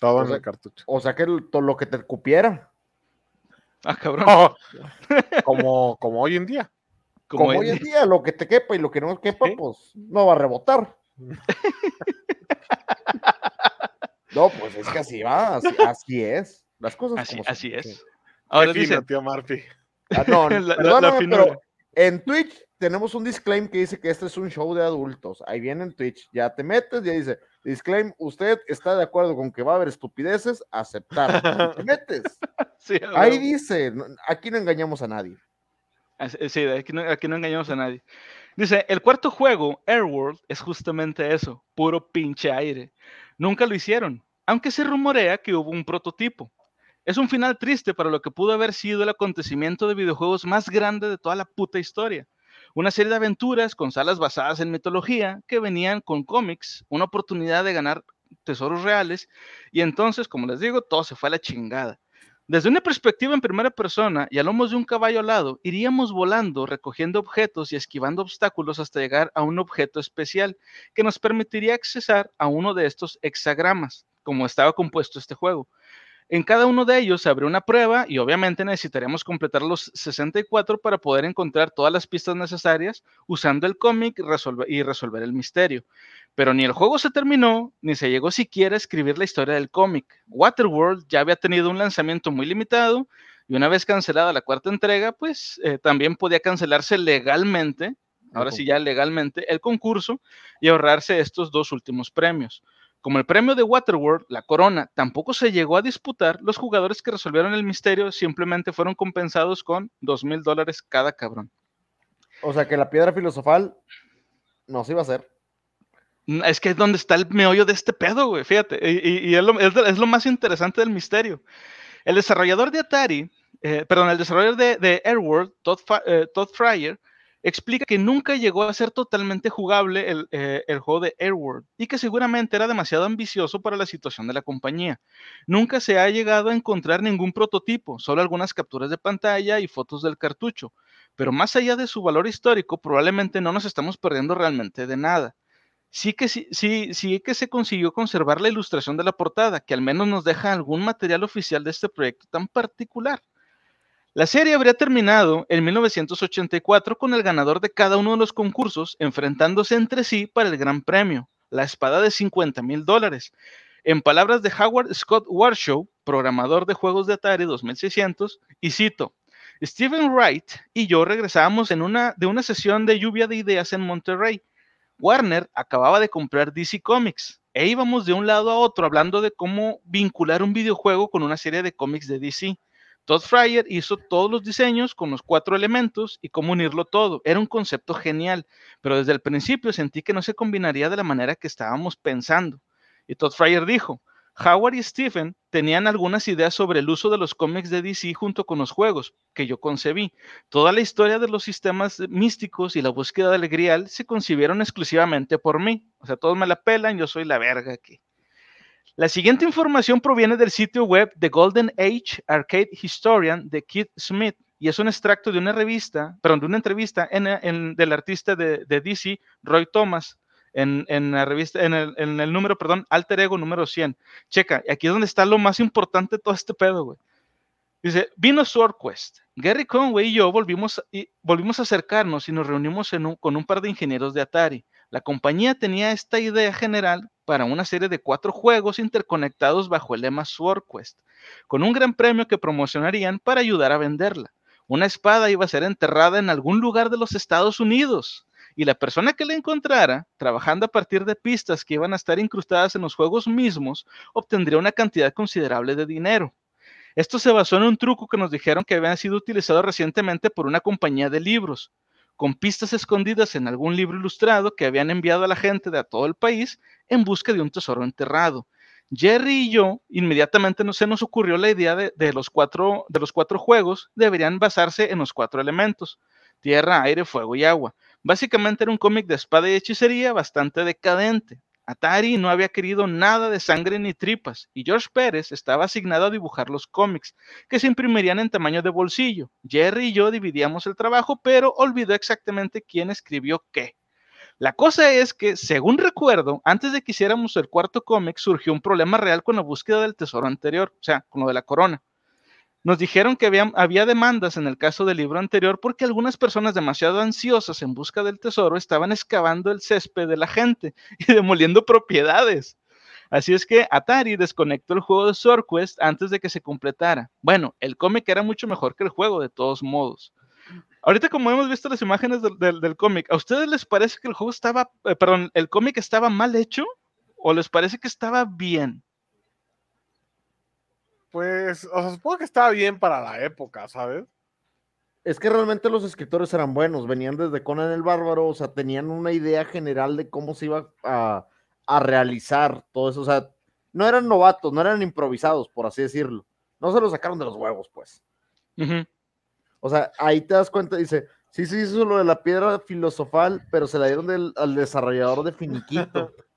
Speaker 4: Todo
Speaker 3: O
Speaker 4: en
Speaker 3: sea-
Speaker 4: el cartucho.
Speaker 3: O sea que el- todo lo que te cupiera.
Speaker 2: Ah, cabrón.
Speaker 4: Oh, como, como hoy en día.
Speaker 3: Como, hoy en día, lo que te quepa y lo que no quepa,
Speaker 4: Sí.
Speaker 3: pues no va a rebotar. No, pues es que así va, así, así es. Las cosas
Speaker 2: Así,
Speaker 3: como son.
Speaker 2: así es.
Speaker 4: sí.
Speaker 2: Ahora
Speaker 4: Qué
Speaker 2: dice,
Speaker 4: tío Murphy.
Speaker 3: Ah, no,
Speaker 2: La-
Speaker 3: pero en Twitch tenemos un disclaim que dice que este es un show de adultos. Ahí viene en Twitch. Ya te metes, ya dice, disclaim, usted está de acuerdo con que va a haber estupideces, aceptar. Te metes.
Speaker 2: sí,
Speaker 3: Ahí dice, aquí no engañamos a nadie.
Speaker 2: Así- Sí, aquí no, aquí no engañamos a nadie. Dice, el cuarto juego, Airworld, es justamente eso, puro pinche aire. Nunca lo hicieron, aunque se rumorea que hubo un prototipo. Es un final triste para lo que pudo haber sido el acontecimiento de videojuegos más grande de toda la puta historia. Una serie de aventuras con salas basadas en mitología que venían con cómics, una oportunidad de ganar tesoros reales y entonces, como les digo, todo se fue a la chingada. Desde una perspectiva en primera persona y a lomos de un caballo alado, iríamos volando, recogiendo objetos y esquivando obstáculos hasta llegar a un objeto especial que nos permitiría accesar a uno de estos hexagramas, como estaba compuesto este juego. En cada uno de ellos se abre una prueba y obviamente necesitaríamos completar los 64 para poder encontrar todas las pistas necesarias usando el cómic y resolver el misterio. Pero ni el juego se terminó, ni se llegó siquiera a escribir la historia del cómic. Waterworld ya había tenido un lanzamiento muy limitado y una vez cancelada la cuarta entrega, pues eh, también podía cancelarse legalmente, ahora sí ya legalmente, el concurso y ahorrarse estos dos últimos premios. Como el premio de Waterworld, la corona, tampoco se llegó a disputar, los jugadores que resolvieron el misterio simplemente fueron compensados con dos mil dólares cada cabrón.
Speaker 3: O sea que la piedra filosofal no se iba a hacer.
Speaker 2: Mm, es que es donde está el meollo de este pedo, güey, fíjate. Y, es, lo, más interesante del misterio. El desarrollador de Atari, eh, perdón, el desarrollador de, Airworld, Todd, eh, Todd Fryer, explica que nunca llegó a ser totalmente jugable eh, el, juego de Airworld y que seguramente era demasiado ambicioso para la situación de la compañía. Nunca se ha llegado a encontrar ningún prototipo, solo algunas capturas de pantalla y fotos del cartucho. Pero más allá de su valor histórico, probablemente no nos estamos perdiendo realmente de nada. Sí que, sí, sí, sí que se consiguió conservar la ilustración de la portada, que al menos nos deja algún material oficial de este proyecto tan particular. La serie habría terminado en 1984 con el ganador de cada uno de los concursos enfrentándose entre sí para el Gran Premio, la espada de 50 mil dólares. En palabras de Howard Scott Warshaw, programador de juegos de Atari 2600, y cito, Steven Wright y yo regresábamos en una, de una sesión de lluvia de ideas en Monterrey. Warner acababa de comprar DC Comics e íbamos de un lado a otro hablando de cómo vincular un videojuego con una serie de cómics de DC. Todd Fryer hizo todos los diseños con los cuatro elementos y cómo unirlo todo. Era un concepto genial, pero desde el principio sentí que no se combinaría de la manera que estábamos pensando. Y Todd Fryer dijo, Howard y Stephen tenían algunas ideas sobre el uso de los cómics de DC junto con los juegos que yo concebí. Toda la historia de los sistemas místicos y la búsqueda del grial se concibieron exclusivamente por mí. O sea, todos me la pelan, yo soy la verga aquí. La siguiente información proviene del sitio web The Golden Age Arcade Historian de Keith Smith y es un extracto de una revista, perdón, de una entrevista en, del artista de, DC, Roy Thomas, en, la revista, en el, número, perdón, Alter Ego número 100. Checa, aquí es donde está lo más importante de todo este pedo, güey. Dice, vino Sword Quest. Gary Conway y yo volvimos, y, volvimos a acercarnos y nos reunimos con un par de ingenieros de Atari. La compañía tenía esta idea general para una serie de cuatro juegos interconectados bajo el lema SwordQuest, con un gran premio que promocionarían para ayudar a venderla. Una espada iba a ser enterrada en algún lugar de los Estados Unidos y la persona que la encontrara, trabajando a partir de pistas que iban a estar incrustadas en los juegos mismos, obtendría una cantidad considerable de dinero. Esto se basó en un truco que nos dijeron que había sido utilizado recientemente por una compañía de libros, con pistas escondidas en algún libro ilustrado que habían enviado a la gente de todo el país en busca de un tesoro enterrado. Jerry y yo inmediatamente no, se nos ocurrió la idea de, los cuatro, de los cuatro juegos deberían basarse en los cuatro elementos, tierra, aire, fuego y agua. Básicamente era un cómic de espada y hechicería bastante decadente. Atari no había querido nada de sangre ni tripas, y George Pérez estaba asignado a dibujar los cómics, que se imprimirían en tamaño de bolsillo. Jerry y yo dividíamos el trabajo, pero olvidó exactamente quién escribió qué. La cosa es que, según recuerdo, antes de que hiciéramos el cuarto cómic, surgió un problema real con la búsqueda del tesoro anterior, o sea, con lo de la corona. Nos dijeron que había, demandas en el caso del libro anterior porque algunas personas demasiado ansiosas en busca del tesoro estaban excavando el césped de la gente y demoliendo propiedades. Así es que Atari desconectó el juego de Sword Quest antes de que se completara. Bueno, el cómic era mucho mejor que el juego de todos modos. Ahorita como hemos visto las imágenes del, cómic, ¿a ustedes les parece que el juego estaba, eh, perdón, el cómic estaba mal hecho o les parece que estaba bien?
Speaker 4: Pues, o sea, supongo que estaba bien para la época, ¿sabes?
Speaker 3: Es que realmente los escritores eran buenos, venían desde Conan el Bárbaro, o sea, tenían una idea general de cómo se iba a, realizar todo eso, o sea, no eran novatos, no eran improvisados, por así decirlo. No se lo sacaron de los huevos, pues. O sea, ahí te das cuenta, dice, sí sí, hizo lo de la piedra filosofal, pero se la dieron al desarrollador de Finiquito.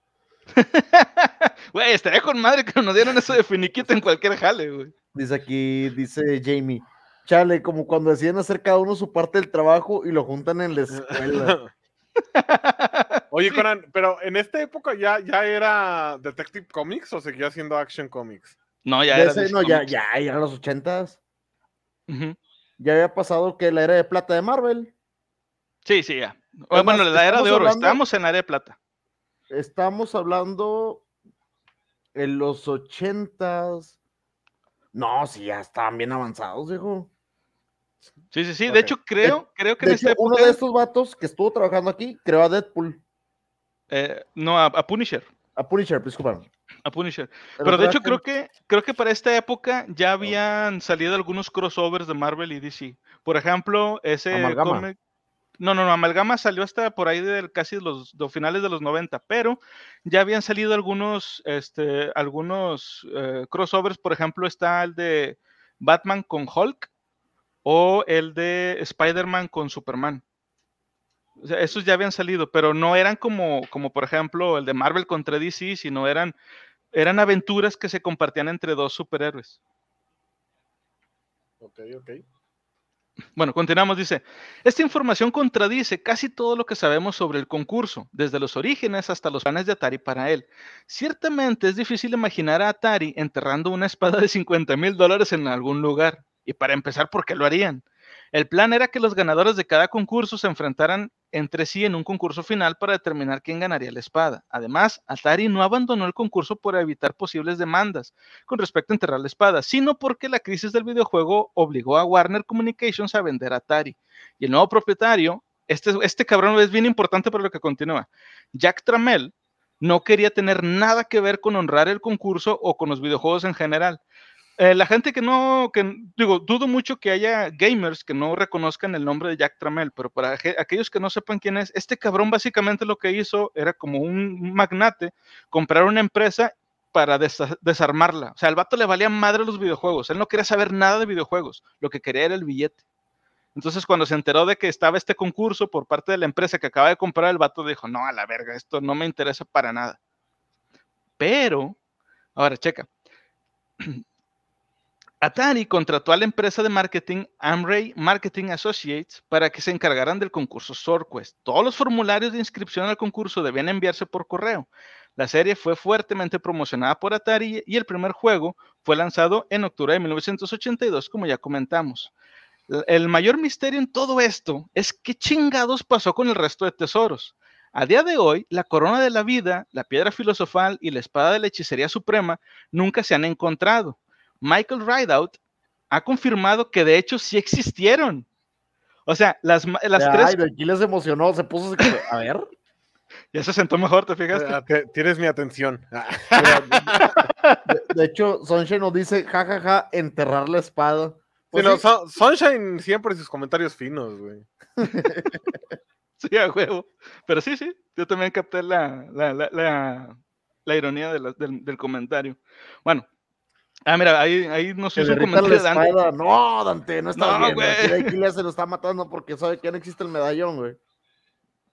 Speaker 2: Güey, estaría con madre que nos dieran eso de finiquito en cualquier jale, güey.
Speaker 3: Dice aquí, dice Jamie. Chale, como cuando deciden hacer cada uno su parte del trabajo y lo juntan en la escuela.
Speaker 4: Oye, Conan, pero en esta época ya, ya era Detective Comics o seguía siendo Action Comics?
Speaker 2: No, ya era.
Speaker 3: ese- no, ya, ya, ya eran los ochentas.
Speaker 2: Ujú.
Speaker 3: Ya había pasado que la era de plata de Marvel.
Speaker 2: Sí, sí, ya.
Speaker 3: Además,
Speaker 2: bueno, la era de oro,
Speaker 3: hablando-
Speaker 2: estábamos en la era de plata.
Speaker 3: Estamos hablando en los ochentas. No, sí, ya estaban bien avanzados, hijo.
Speaker 2: Sí, sí, sí. De hecho, creo, creo que
Speaker 3: De
Speaker 2: en esta
Speaker 3: hecho, uno
Speaker 2: época.
Speaker 3: de estos vatos que estuvo trabajando aquí creó a Deadpool.
Speaker 2: eh, no, a, a Punisher.
Speaker 3: A Punisher, disculpa.
Speaker 2: A Punisher. Pero de hecho, creo que, creo que para esta época ya habían salido algunos crossovers de Marvel y DC. Por ejemplo, ese
Speaker 3: Amalgama.
Speaker 2: cómic- No, no, no, Amalgama salió hasta por ahí de casi los de finales de los 90, pero ya habían salido algunos, este, algunos eh, crossovers. Por ejemplo, está el de Batman con Hulk o el de Spider-Man con Superman. O esos ya habían salido, pero no eran como, como por ejemplo el de Marvel contra DC, sino eran, eran aventuras que se compartían entre dos superhéroes.
Speaker 4: Ok, ok.
Speaker 2: Bueno, continuamos, dice, esta información contradice casi todo lo que sabemos sobre el concurso, desde los orígenes hasta los planes de Atari para él. Ciertamente es difícil imaginar a Atari enterrando una espada de 50 mil dólares en algún lugar. Y para empezar, ¿por qué lo harían? El plan era que los ganadores de cada concurso se enfrentaran entre sí en un concurso final para determinar quién ganaría la espada. Además, Atari no abandonó el concurso por evitar posibles demandas con respecto a enterrar la espada, sino porque la crisis del videojuego obligó a Warner Communications a vender Atari. Y el nuevo propietario, este, este cabrón es bien importante para lo que continúa, Jack Trammell, no quería tener nada que ver con honrar el concurso o con los videojuegos en general. Eh, la gente que no, que digo, dudo mucho que haya gamers que no reconozcan el nombre de Jack Trammell, pero para aquellos que no sepan quién es, este cabrón básicamente lo que hizo era como un magnate, comprar una empresa para desa- desarmarla. O sea, al vato le valía madre los videojuegos, él no quería saber nada de videojuegos, lo que quería era el billete. Entonces, cuando se enteró de que estaba este concurso por parte de la empresa que acaba de comprar, el vato dijo, no, a la verga, esto no me interesa para nada. Pero, ahora checa. Atari contrató a la empresa de marketing Amray Marketing Associates para que se encargaran del concurso SwordQuest. Todos los formularios de inscripción al concurso debían enviarse por correo. La serie fue fuertemente promocionada por Atari y el primer juego fue lanzado en octubre de 1982, como ya comentamos. El mayor misterio en todo esto es qué chingados pasó con el resto de tesoros. A día de hoy, la corona de la vida, la piedra filosofal y la espada de la hechicería suprema nunca se han encontrado. Michael Rideout ha confirmado que de hecho sí existieron. O sea, las, las
Speaker 3: Ay,
Speaker 2: tres...
Speaker 3: de aquí les emocionó, se puso. A ver.
Speaker 2: Ya se sentó mejor, ¿te fijaste?
Speaker 4: Ah, Tienes mi atención.
Speaker 3: De, de hecho, Sunshine nos dice, jajaja, enterrar la espada.
Speaker 4: Sí,
Speaker 3: Pues
Speaker 4: no, Sunshine siempre sus comentarios finos, güey.
Speaker 2: Sí, a huevo. Pero sí, sí, yo también capté la, la, la, la- la ironía de la- del, del comentario. Bueno, ah, mira, ahí, ahí nos hizo un comentario de Dante.
Speaker 3: No, Dante, no estás
Speaker 2: No,
Speaker 3: bien.
Speaker 2: güey.
Speaker 3: Aquí se lo está matando porque sabe que no existe el medallón, güey.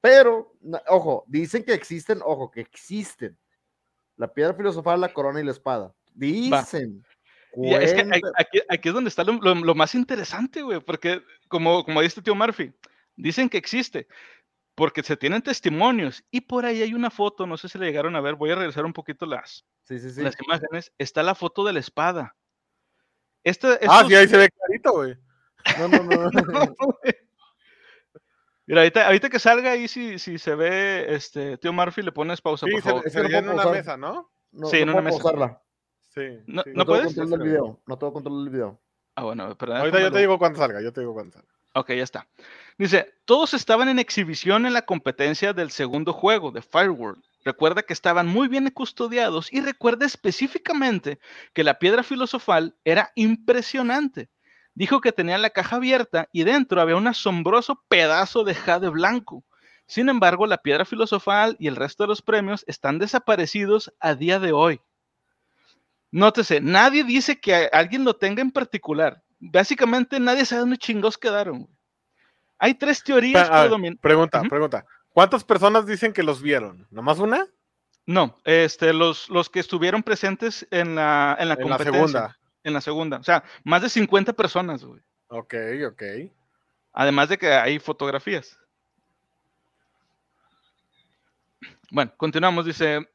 Speaker 3: Pero, ojo, dicen que existen, ojo, que existen. La piedra filosofal, la corona y la espada. Dicen.
Speaker 2: Es que aquí, aquí es donde está lo, lo- lo más interesante, güey, porque como, como dice tío Murphy, dicen que existe, porque se tienen testimonios y por ahí hay una foto, no sé si le llegaron a ver, voy a regresar un poquito las,
Speaker 3: Sí, sí, sí.
Speaker 2: las imágenes, está la foto de la espada. Esta,
Speaker 4: Ah, sí, ahí se ve clarito, güey.
Speaker 3: No, no, no. no.
Speaker 2: Mira, ahorita, ahorita que salga ahí, si, si se ve, este, tío Murphy, le pones pausa,
Speaker 4: Sí,
Speaker 2: por
Speaker 4: se,
Speaker 2: favor.
Speaker 4: Se
Speaker 3: no
Speaker 4: en una
Speaker 3: pausar.
Speaker 4: mesa, ¿no?
Speaker 3: No,
Speaker 2: Sí, en
Speaker 3: no
Speaker 2: una
Speaker 3: puedo
Speaker 2: mesa.
Speaker 3: pausarla.
Speaker 4: Sí.
Speaker 2: No-
Speaker 4: sí.
Speaker 2: no
Speaker 3: No, tengo
Speaker 2: puedes?
Speaker 3: control del video. No tengo control del video.
Speaker 2: Ah, bueno, pero
Speaker 4: Ahorita yo te digo cuando salga, yo te digo cuando salga.
Speaker 2: Ok, ya está. Dice, todos estaban en exhibición en la competencia del segundo juego, de Fireworld. Recuerda que estaban muy bien custodiados y recuerda específicamente que la piedra filosofal era impresionante. Dijo que tenía la caja abierta y dentro había un asombroso pedazo de jade blanco. Sin embargo, la piedra filosofal y el resto de los premios están desaparecidos a día de hoy. Nótese, nadie dice que alguien lo tenga en particular. Básicamente nadie sabe dónde chingados quedaron. güey. Hay tres teorías
Speaker 4: ver,
Speaker 2: predominantes.
Speaker 4: Pregunta, pregunta. ¿Cuántas personas dicen que los vieron? ¿Nomás una?
Speaker 2: No, este, los, los que estuvieron presentes en la, en la
Speaker 4: En la
Speaker 2: competencia.
Speaker 4: segunda.
Speaker 2: en la segunda. O sea, más de 50 personas, güey.
Speaker 4: Ok, ok.
Speaker 2: Además de que hay fotografías. Bueno, continuamos. Dice,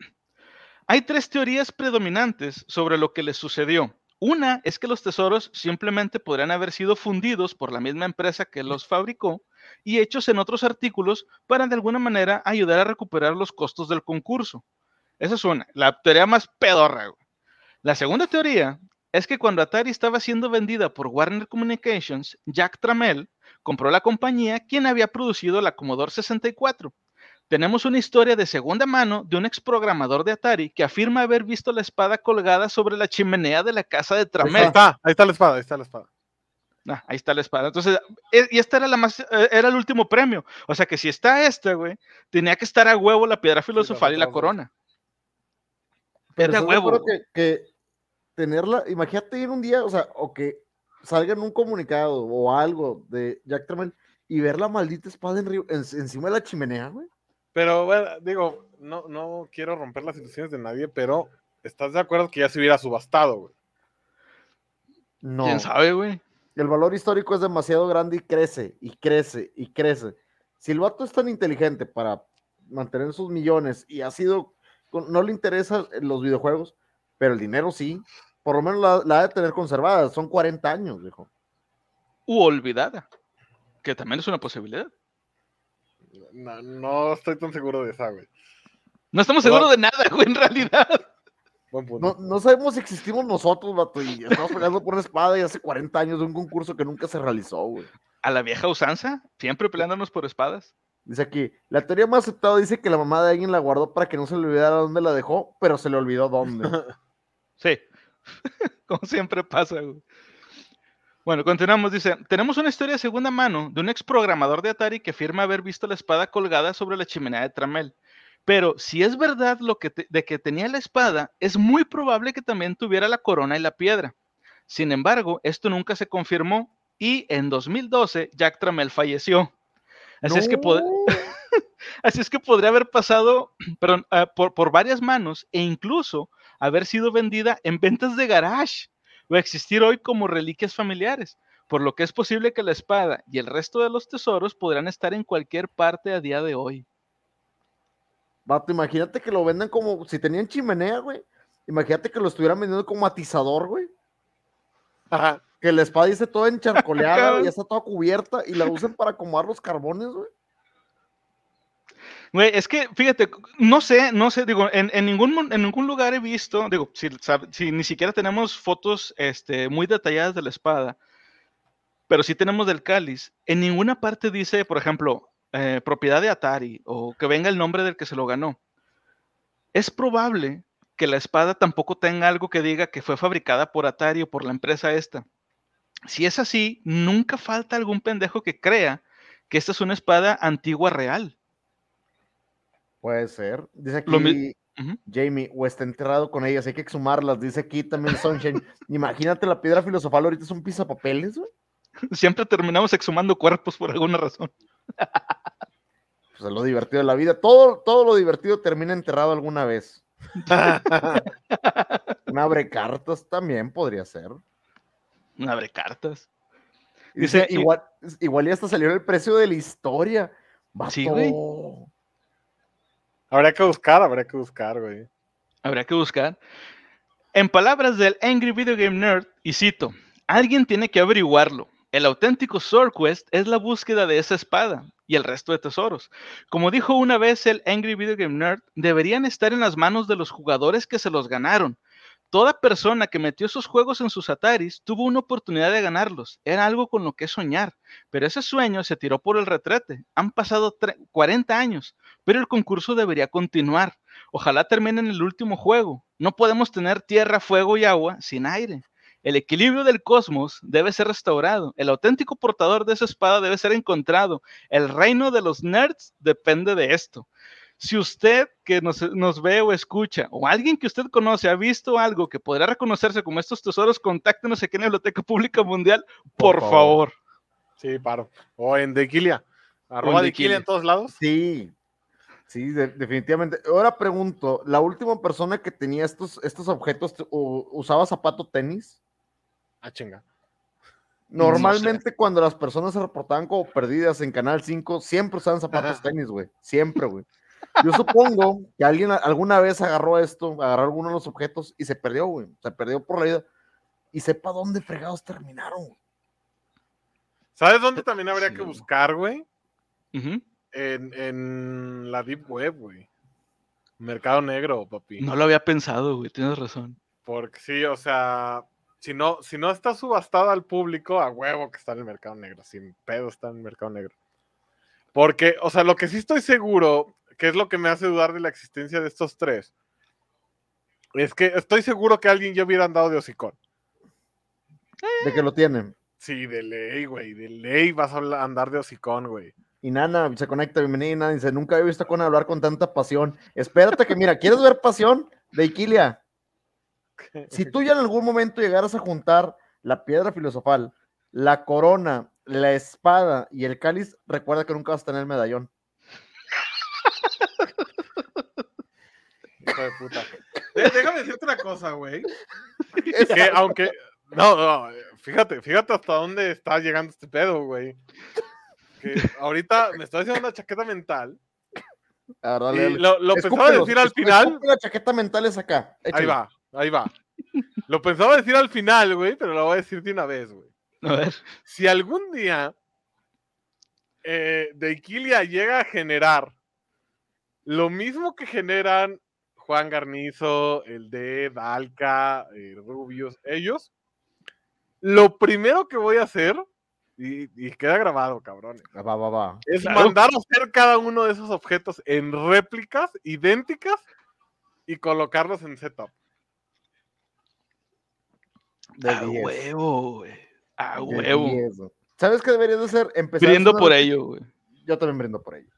Speaker 2: hay tres teorías predominantes sobre lo que les sucedió. Una es que los tesoros simplemente podrían haber sido fundidos por la misma empresa que los fabricó y hechos en otros artículos para de alguna manera ayudar a recuperar los costos del concurso. Esa es una, la teoría más pedorra. La segunda teoría es que cuando Atari estaba siendo vendida por Warner Communications, Jack Trammell compró la compañía quien había producido la Commodore 64. Tenemos una historia de segunda mano de un ex programador de Atari que afirma haber visto la espada colgada sobre la chimenea de la casa de
Speaker 4: Ahí
Speaker 2: Trammell.
Speaker 4: está, ahí está la espada, ahí está la espada.
Speaker 2: Ah, ahí está la espada. Entonces, e- y esta era la más, eh, era el último premio. O sea que si está esta, güey, tenía que estar a huevo la piedra filosofal y la corona.
Speaker 3: Pero
Speaker 2: de
Speaker 3: ¿estás de
Speaker 2: huevo,
Speaker 3: que, que tenerla, imagínate ir un día, o sea, o que salga en un comunicado o algo de Jack Tramiel y ver la maldita espada en en- encima de la chimenea, güey.
Speaker 4: Pero bueno, digo, no, no quiero romper las ilusiones de nadie, pero ¿estás de acuerdo que ya se hubiera subastado, güey?
Speaker 3: No.
Speaker 2: ¿Quién sabe, güey?
Speaker 3: El valor histórico es demasiado grande y crece, y crece, y crece. Si el vato es tan inteligente para mantener sus millones y ha sido, con- no le interesan los videojuegos, pero el dinero sí, por lo menos la, la ha de tener conservada, son 40 años, viejo.
Speaker 2: U olvidada, que también es una posibilidad.
Speaker 4: No, no estoy tan seguro de esa, güey.
Speaker 2: No estamos seguros de nada, güey, en realidad.
Speaker 4: Buen punto.
Speaker 3: No, no sabemos si existimos nosotros, vato, y estamos peleando por una espada y hace 40 años de un concurso que nunca se realizó, güey.
Speaker 2: A la vieja usanza, siempre peleándonos por espadas.
Speaker 3: Dice aquí, la teoría más aceptada dice que la mamá de alguien la guardó para que no se le olvidara dónde la dejó, pero se le olvidó dónde.
Speaker 2: Sí, como siempre pasa. güey. Bueno, continuamos. Dice, tenemos una historia de segunda mano de un ex programador de Atari que afirma haber visto la espada colgada sobre la chimenea de Tramel. Pero si es verdad lo que te- de que tenía la espada, es muy probable que también tuviera la corona y la piedra. Sin embargo, esto nunca se confirmó y en 2012 Jack Tramel falleció. Así es que pod-
Speaker 3: No.
Speaker 2: Así es que podría haber pasado perdón, ah, por, por varias manos e incluso haber sido vendida en ventas de garage o existir hoy como reliquias familiares, por lo que es posible que la espada y el resto de los tesoros podrán estar en cualquier parte a día de hoy.
Speaker 3: Vato, imagínate que lo vendan como si tenían chimenea, güey. Imagínate que lo estuvieran vendiendo como atizador, güey.
Speaker 4: Ajá.
Speaker 3: Que la espada esté toda encharcoleada, ya está toda cubierta y la usen para acomodar los carbones, güey.
Speaker 2: Güey, es que, fíjate, no sé, no sé, digo, en, ningún, en ningún lugar he visto, digo, si ni siquiera tenemos fotos este, muy detalladas de la espada, pero sí tenemos del cáliz, en ninguna parte dice, por ejemplo, eh, propiedad de Atari o que venga el nombre del que se lo ganó. Es probable que la espada tampoco tenga algo que diga que fue fabricada por Atari o por la empresa esta. Si es así, nunca falta algún pendejo que crea que esta es una espada antigua real.
Speaker 3: Puede ser. Dice aquí
Speaker 2: Lo mi- Ujú.
Speaker 3: Jamie, o está enterrado con ellas, hay que exhumarlas. Dice aquí también Sunshine. Imagínate la piedra filosofal, ahorita es un pisapapeles, güey.
Speaker 2: Siempre terminamos exhumando cuerpos por alguna razón.
Speaker 3: Pues es lo divertido de la vida. Todo, todo lo divertido termina enterrado alguna vez. Un abre cartas también podría ser.
Speaker 2: Un abre cartas.
Speaker 3: Dice,
Speaker 2: Dice, y-
Speaker 3: igual, igual ya hasta salió el precio de la historia.
Speaker 2: Sí, güey.
Speaker 4: Habría que buscar, habría que buscar, güey.
Speaker 2: Habría que buscar. En palabras del Angry Video Game Nerd, y cito, alguien tiene que averiguarlo. El auténtico Sword Quest es la búsqueda de esa espada y el resto de tesoros. Como dijo una vez el Angry Video Game Nerd, deberían estar en las manos de los jugadores que se los ganaron. Toda persona que metió esos juegos en sus Ataris tuvo una oportunidad de ganarlos. Era algo con lo que soñar. Pero ese sueño se tiró por el retrete. Han pasado tre- 40 años, pero el concurso debería continuar. Ojalá termine en el último juego. No podemos tener tierra, fuego y agua sin aire. El equilibrio del cosmos debe ser restaurado. El auténtico portador de esa espada debe ser encontrado. El reino de los nerds depende de esto. Si usted que nos, nos ve o escucha, o alguien que usted conoce, ha visto algo que podrá reconocerse como estos tesoros, contáctenos aquí en la Biblioteca Pública Mundial, por,
Speaker 3: Por
Speaker 2: favor.
Speaker 3: favor.
Speaker 4: Sí, paro. O en Dequilia. Arroba
Speaker 2: en
Speaker 4: Dequilia en todos lados.
Speaker 3: Sí, sí, de- definitivamente. Ahora pregunto, ¿la última persona que tenía estos, estos objetos usaba zapato tenis?
Speaker 4: Ah, chinga.
Speaker 3: Normalmente cuando las personas se reportaban como perdidas en Canal 5, siempre usaban zapatos tenis, güey. Siempre, güey. Yo supongo que alguien alguna vez agarró esto, agarró alguno de los objetos y se perdió, güey. Se perdió por la vida. Y sepa dónde fregados terminaron, güey.
Speaker 4: ¿Sabes dónde también habría
Speaker 2: Sí.
Speaker 4: que buscar, güey? En, en la Deep Web, güey. Mercado negro, papi.
Speaker 2: No lo había pensado, güey, tienes razón.
Speaker 4: Porque sí, o sea, si no, si no está subastado al público, a huevo que está en el mercado negro. Sin pedo está en el mercado negro. Porque, o sea, lo que sí estoy seguro, que es lo que me hace dudar de la existencia de estos tres, es que estoy seguro que alguien ya hubiera andado de hocicón.
Speaker 3: De que lo tienen.
Speaker 4: Sí, de ley, güey. De ley vas a andar de hocicón, güey.
Speaker 3: Y Nana se conecta, bienvenida, Nana, dice, nunca había visto a Conan hablar con tanta pasión. Espérate que, mira, ¿quieres ver pasión? De Iquilia. Si tú ya en algún momento llegaras a juntar la piedra filosofal, la corona, la espada y el cáliz, recuerda que nunca vas a tener el medallón.
Speaker 4: Hijo de puta. Déjame decirte una cosa, güey.
Speaker 3: Es-
Speaker 4: Que aunque. No, no, fíjate, fíjate hasta dónde está llegando este pedo, güey. Que ahorita me estoy haciendo una chaqueta mental.
Speaker 3: A ver, dale,
Speaker 4: Y
Speaker 3: dale.
Speaker 4: lo, lo pensaba decir al final.
Speaker 3: La chaqueta mental es acá.
Speaker 4: Ahí va, ahí va. Lo pensaba decir al final, güey, pero lo voy a decir de una vez, güey.
Speaker 2: A ver.
Speaker 4: Si algún día eh, de Iquilia llega a generar lo mismo que generan Juan Garnizo, el de Dalca, eh, Rubius, ellos, lo primero que voy a hacer, y, y queda grabado, cabrones,
Speaker 3: Ah, Va, va, va.
Speaker 4: es
Speaker 2: Claro.
Speaker 4: mandar a hacer cada uno de esos objetos en réplicas idénticas y colocarlos en setup.
Speaker 3: De
Speaker 2: A
Speaker 3: 10,
Speaker 2: huevo, güey. A
Speaker 3: de
Speaker 2: huevo.
Speaker 3: 10, güey. ¿Sabes qué deberías de hacer? Empezar a
Speaker 2: Brindo por ello, güey.
Speaker 3: Yo también brindo por ello.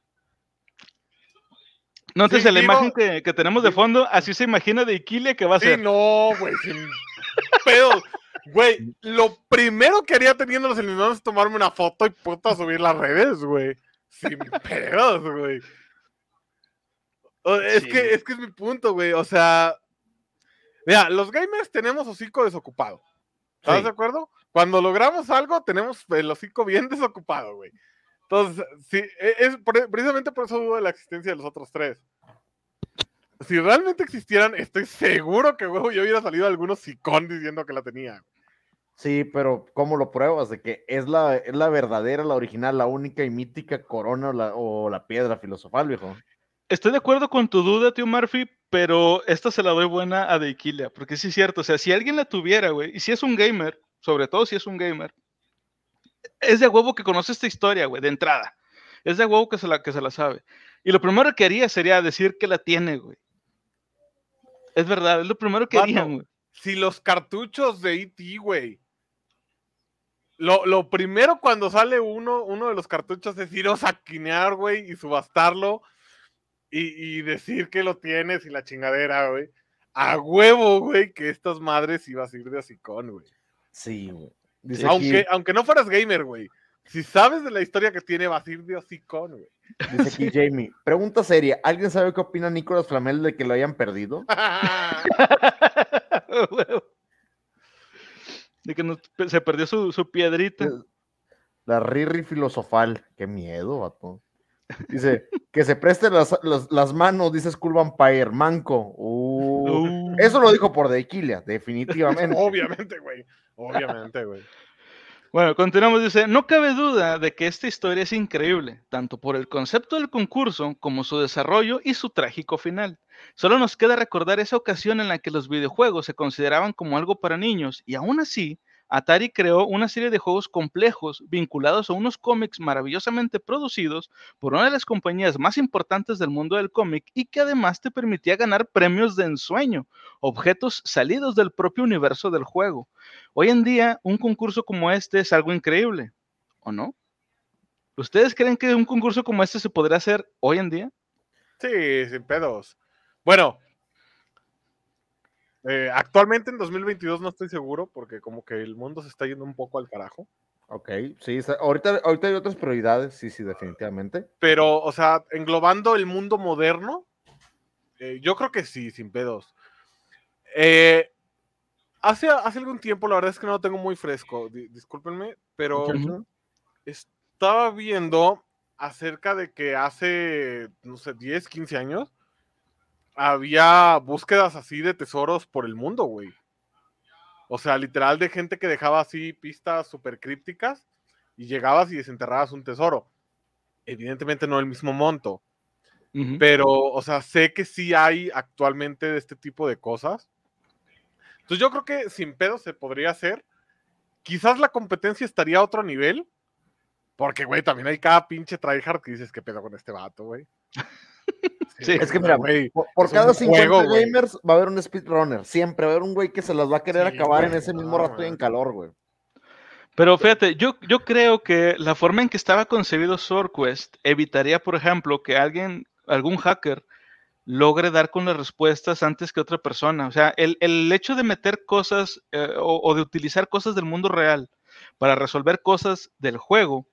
Speaker 2: No, entonces
Speaker 4: Sí,
Speaker 2: la imagen que, que tenemos de fondo, así se imagina de Iquilia que va a
Speaker 4: Sí,
Speaker 2: ser.
Speaker 4: no, güey, sin pedos. Güey, lo primero que haría teniendo los eliminados es tomarme una foto y puta subir las redes, güey. Sin pedos, güey. Es,
Speaker 2: Sí.
Speaker 4: que, es que es mi punto, güey. O sea, mira, los gamers tenemos hocico desocupado. ¿Estás
Speaker 3: Sí.
Speaker 4: de acuerdo? Cuando logramos algo, tenemos el hocico bien desocupado, güey. Entonces, sí, e- es precisamente por eso dudo de la existencia de los otros tres. Si realmente existieran, estoy seguro que huevo, yo hubiera salido algunos sicón diciendo que la tenía.
Speaker 3: Sí, pero ¿cómo lo pruebas? De que es la, es la verdadera, la original, la única y mítica corona o la, o la piedra filosofal, viejo.
Speaker 2: Estoy de acuerdo con tu duda, tío Murphy, pero esta se la doy buena a De Iquilia, porque sí es cierto, o sea, si alguien la tuviera, güey, y si es un gamer, sobre todo si es un gamer, es de huevo que conoce esta historia, güey, de entrada. Es de huevo que se, la, que se la sabe. Y lo primero que haría sería decir que la tiene, güey. Es verdad, es lo primero que
Speaker 4: Vato,
Speaker 2: harían, güey.
Speaker 4: Si los cartuchos de E.T., güey. Lo, lo primero cuando sale uno, uno de los cartuchos es ir a saquinear, güey, y subastarlo y, y decir que lo tienes y la chingadera, güey. A huevo, güey, que estas madres ibas a ir de hocicón, güey.
Speaker 3: Sí, güey. Dice
Speaker 4: Aunque,
Speaker 3: aquí,
Speaker 4: aunque no fueras gamer, güey. Si sabes de la historia que tiene, vas a ir de hocicón, güey.
Speaker 3: dice aquí Jamie. Pregunta seria. ¿Alguien sabe qué opina Nicolás Flamel de que lo hayan perdido?
Speaker 2: De que no- se perdió su, su piedrita.
Speaker 3: La Riri filosofal. Qué miedo, vato. Dice, que se preste las, las- las manos, dice Skull Vampire, manco. Uh,
Speaker 2: Uh.
Speaker 3: Eso lo dijo por Dequilia, definitivamente.
Speaker 4: Obviamente, güey. Obviamente, güey.
Speaker 2: Bueno, continuamos. Dice, no cabe duda de que esta historia es increíble, tanto por el concepto del concurso como su desarrollo y su trágico final. Solo nos queda recordar esa ocasión en la que los videojuegos se consideraban como algo para niños y aún así, Atari creó una serie de juegos complejos vinculados a unos cómics maravillosamente producidos por una de las compañías más importantes del mundo del cómic y que además te permitía ganar premios de ensueño, objetos salidos del propio universo del juego. Hoy en día, un concurso como este es algo increíble, ¿o no? ¿Ustedes creen que un concurso como este se podría hacer hoy en día?
Speaker 4: Sí, sin pedos. Bueno, eh, actualmente en 2022 no estoy seguro porque como que el mundo se está yendo un poco al carajo.
Speaker 3: Ok, sí, está- ahorita, ahorita hay otras prioridades, sí, sí, definitivamente.
Speaker 4: Pero, o sea, englobando el mundo moderno, eh, yo creo que sí, sin pedos. Eh, hace, hace algún tiempo, la verdad es que no lo tengo muy fresco, di- discúlpenme, pero estaba viendo acerca de que hace, no sé, 10, 15 años, había búsquedas así de tesoros por el mundo, güey. O sea, literal de gente que dejaba así pistas súper crípticas y llegabas y desenterrabas un tesoro. Evidentemente no el mismo monto, pero, o sea, sé que sí hay actualmente de este tipo de cosas. Entonces yo creo que sin pedo se podría hacer. Quizás la competencia estaría a otro nivel. Porque, güey, también hay cada pinche tryhard que dices, ¿qué pedo con este vato, güey?
Speaker 2: Sí,
Speaker 3: Es que mira,
Speaker 4: güey,
Speaker 3: Por, cada 50
Speaker 4: juego, güey.
Speaker 3: gamers va a haber un speedrunner. Siempre va a haber un güey que se las va a querer
Speaker 4: Sí,
Speaker 3: acabar en ese mismo
Speaker 4: no,
Speaker 3: rato y en calor, güey.
Speaker 2: Pero fíjate, yo, yo creo que la forma en que estaba concebido SwordQuest evitaría, por ejemplo, que alguien, algún hacker, logre dar con las respuestas antes que otra persona. O sea, el, el hecho de meter cosas eh, o, o de utilizar cosas del mundo real para resolver cosas del juego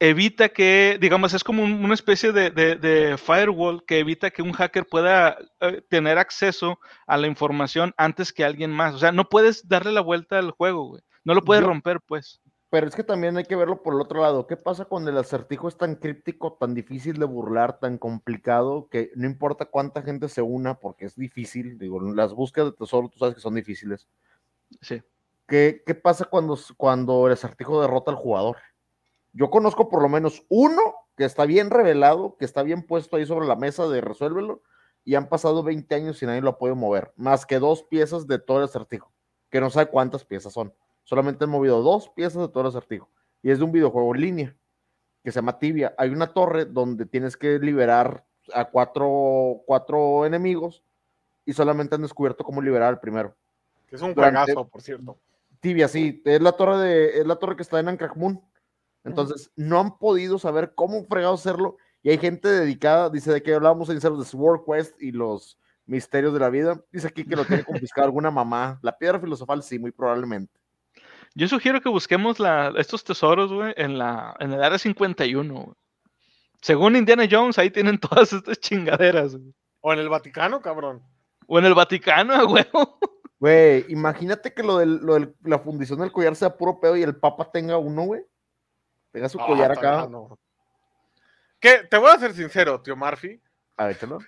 Speaker 2: evita que, digamos, es como un- una especie de, de- de firewall que evita que un hacker pueda eh, tener acceso a la información antes que alguien más. O sea, no puedes darle la vuelta al juego, güey. No lo puedes
Speaker 3: Yo-
Speaker 2: romper, pues.
Speaker 3: Pero es que también hay que verlo por el otro lado. ¿Qué pasa cuando el acertijo es tan críptico, tan difícil de burlar, tan complicado, que no importa cuánta gente se una, porque es difícil, digo, las búsquedas de tesoro tú sabes que son difíciles.
Speaker 2: Sí.
Speaker 3: ¿Qué, qué pasa cuando, cuando el acertijo derrota al jugador? Yo conozco por lo menos uno que está bien revelado, que está bien puesto ahí sobre la mesa de resuélvelo, y han pasado 20 años y nadie lo ha podido mover, más que dos piezas de todo el acertijo, que no sabe cuántas piezas son. Solamente han movido dos piezas de todo el acertijo, y es de un videojuego en línea, que se llama Tibia. Hay una torre donde tienes que liberar a cuatro, cuatro enemigos, y solamente han descubierto cómo liberar al primero.
Speaker 4: que es un
Speaker 3: durante-
Speaker 4: juegazo, por cierto.
Speaker 3: Tibia, sí, es la torre de, es la torre que está en Ancrag Moon. Entonces, no han podido saber cómo fregado hacerlo. Y hay gente dedicada, dice de que hablábamos en de Sword Quest y los misterios de la vida. Dice aquí que lo tiene confiscado alguna mamá. La piedra filosofal, sí, muy probablemente.
Speaker 2: Yo sugiero que busquemos la- estos tesoros, güey, en, la, en el área 51. güey. Según Indiana Jones, ahí tienen todas estas chingaderas. güey.
Speaker 4: O en el Vaticano, cabrón.
Speaker 2: O en el Vaticano, huevo.
Speaker 3: Güey, imagínate que lo de lo del- la fundición del collar sea puro pedo y el papa tenga uno, güey. Tenga su collar acá.
Speaker 4: bueno. ¿Qué? Te voy a ser sincero, tío Murphy.
Speaker 3: A ver, échalo.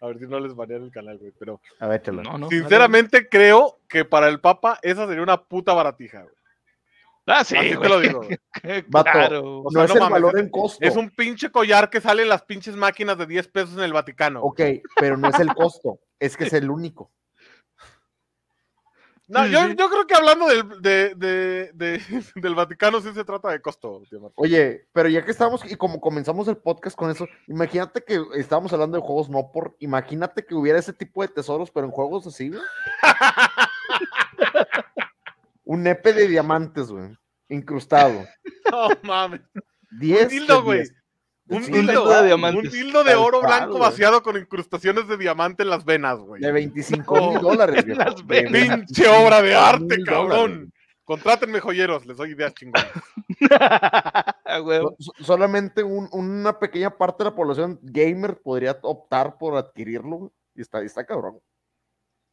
Speaker 4: A ver si no les banean el canal, güey. Pero
Speaker 3: A ver.
Speaker 2: No, no.
Speaker 4: sinceramente creo que para el Papa esa sería una puta baratija, güey.
Speaker 2: Ah, sí,
Speaker 4: Así te lo digo, güey.
Speaker 2: Claro.
Speaker 4: O
Speaker 3: no es
Speaker 4: no
Speaker 3: el
Speaker 4: mames,
Speaker 3: valor en costo.
Speaker 4: Es un pinche collar que sale en las pinches máquinas de 10 pesos en el Vaticano.
Speaker 3: Ok, pero no es el costo. Es que es el único.
Speaker 4: No,
Speaker 2: Sí,
Speaker 4: yo,
Speaker 2: sí.
Speaker 4: yo creo que hablando del, de, de- de- del Vaticano sí se trata de costo, tío.
Speaker 3: Oye, pero ya que estamos y como comenzamos el podcast con eso, imagínate que estábamos hablando de juegos no por, imagínate que hubiera ese tipo de tesoros, pero en juegos así, güey. Un nepe de diamantes, güey, incrustado.
Speaker 4: No mames.
Speaker 3: 10
Speaker 4: dildo,
Speaker 3: de
Speaker 4: güey.
Speaker 3: 10.
Speaker 4: Un
Speaker 3: Sí,
Speaker 4: dildo,
Speaker 2: de
Speaker 4: un
Speaker 2: diamantes.
Speaker 4: dildo de
Speaker 3: Tal
Speaker 4: oro
Speaker 3: cual,
Speaker 4: blanco vaciado con incrustaciones de diamante en las venas, güey.
Speaker 3: De 25 mil dólares, viejo.
Speaker 2: Las venas.
Speaker 3: 25
Speaker 4: Pinche obra de arte, cabrón.
Speaker 3: dólares.
Speaker 4: Contrátenme joyeros, les doy ideas chingonas.
Speaker 3: So- solamente un- una pequeña parte de la población gamer podría optar por adquirirlo, güey. Y está, está cabrón.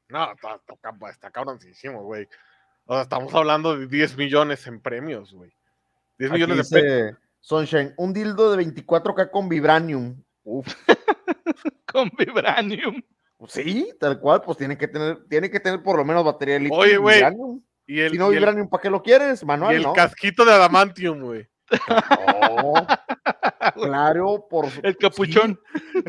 Speaker 4: No, está, está, cab- está cabroncísimo, güey. O sea, estamos hablando de 10 millones en premios, güey. 10
Speaker 3: Aquí
Speaker 4: millones de pesos.
Speaker 3: Sunshine, un dildo de 24K con vibranium. Uf,
Speaker 2: Con Vibranium.
Speaker 3: pues sí, tal cual, pues tiene que tener, tiene que tener por lo menos batería de litio
Speaker 4: Oye,
Speaker 3: y
Speaker 4: güey,
Speaker 3: vibranium.
Speaker 4: Y
Speaker 3: Si no
Speaker 4: y el-
Speaker 3: vibranium, ¿para qué lo quieres?
Speaker 4: y
Speaker 3: Manual,
Speaker 4: el
Speaker 3: ¿no?
Speaker 4: casquito de adamantium, güey.
Speaker 3: No, claro, por
Speaker 2: El capuchón.
Speaker 3: sí,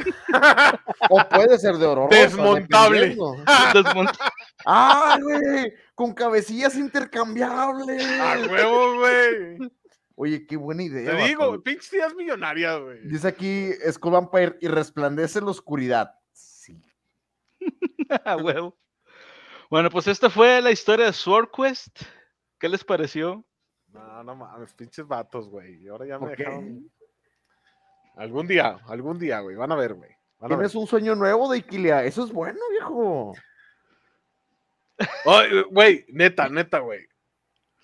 Speaker 3: o puede ser de oro.
Speaker 4: Desmontable.
Speaker 3: dependiendo.
Speaker 2: Desmont-
Speaker 3: ¡Ah, güey! Con cabecillas intercambiables.
Speaker 4: A huevo, güey.
Speaker 3: Oye, qué buena idea.
Speaker 4: Te digo, pinches ideas millonarias, güey.
Speaker 3: Dice aquí Skull Vampire y resplandece en la oscuridad. Sí.
Speaker 2: A huevo. Bueno, pues esta fue la historia de Sword Quest. ¿Qué les pareció?
Speaker 4: No, no mames, pinches vatos, güey. Y ahora ya me
Speaker 3: ¿Por qué?
Speaker 4: dejaron. Algún día, algún día, güey. Van a ver, güey.
Speaker 3: Tienes un sueño nuevo de Iquilia. Eso es bueno, viejo.
Speaker 4: Güey, neta, neta, güey.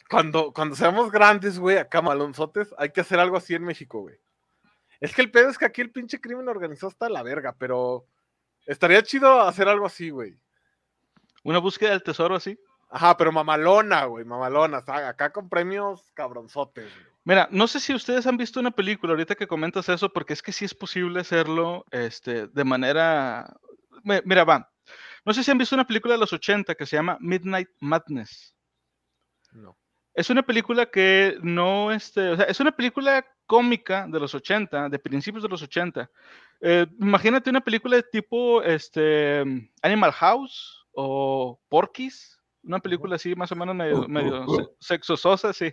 Speaker 4: Cuando, cuando seamos grandes, güey, acá malonzotes, hay que hacer algo así en México, güey. Es que el pedo es que aquí el pinche crimen organizado está a la verga, pero estaría chido hacer algo así, güey.
Speaker 2: Una búsqueda del tesoro así.
Speaker 4: Ajá, pero mamalona, güey, mamalona. Acá con premios cabronzotes. güey.
Speaker 2: Mira, no sé si ustedes han visto una película ahorita que comentas eso, porque es que sí es posible hacerlo este, de manera. Mi- Mira, va. No sé si han visto una película de los 80 que se llama Midnight Madness.
Speaker 4: No.
Speaker 2: Es una película que no, este, o sea, es una película cómica de los 80, de principios de los 80. Eh, imagínate una película de tipo este, Animal House o Porky's, una película así más o menos medio, medio se- sexososa, sí.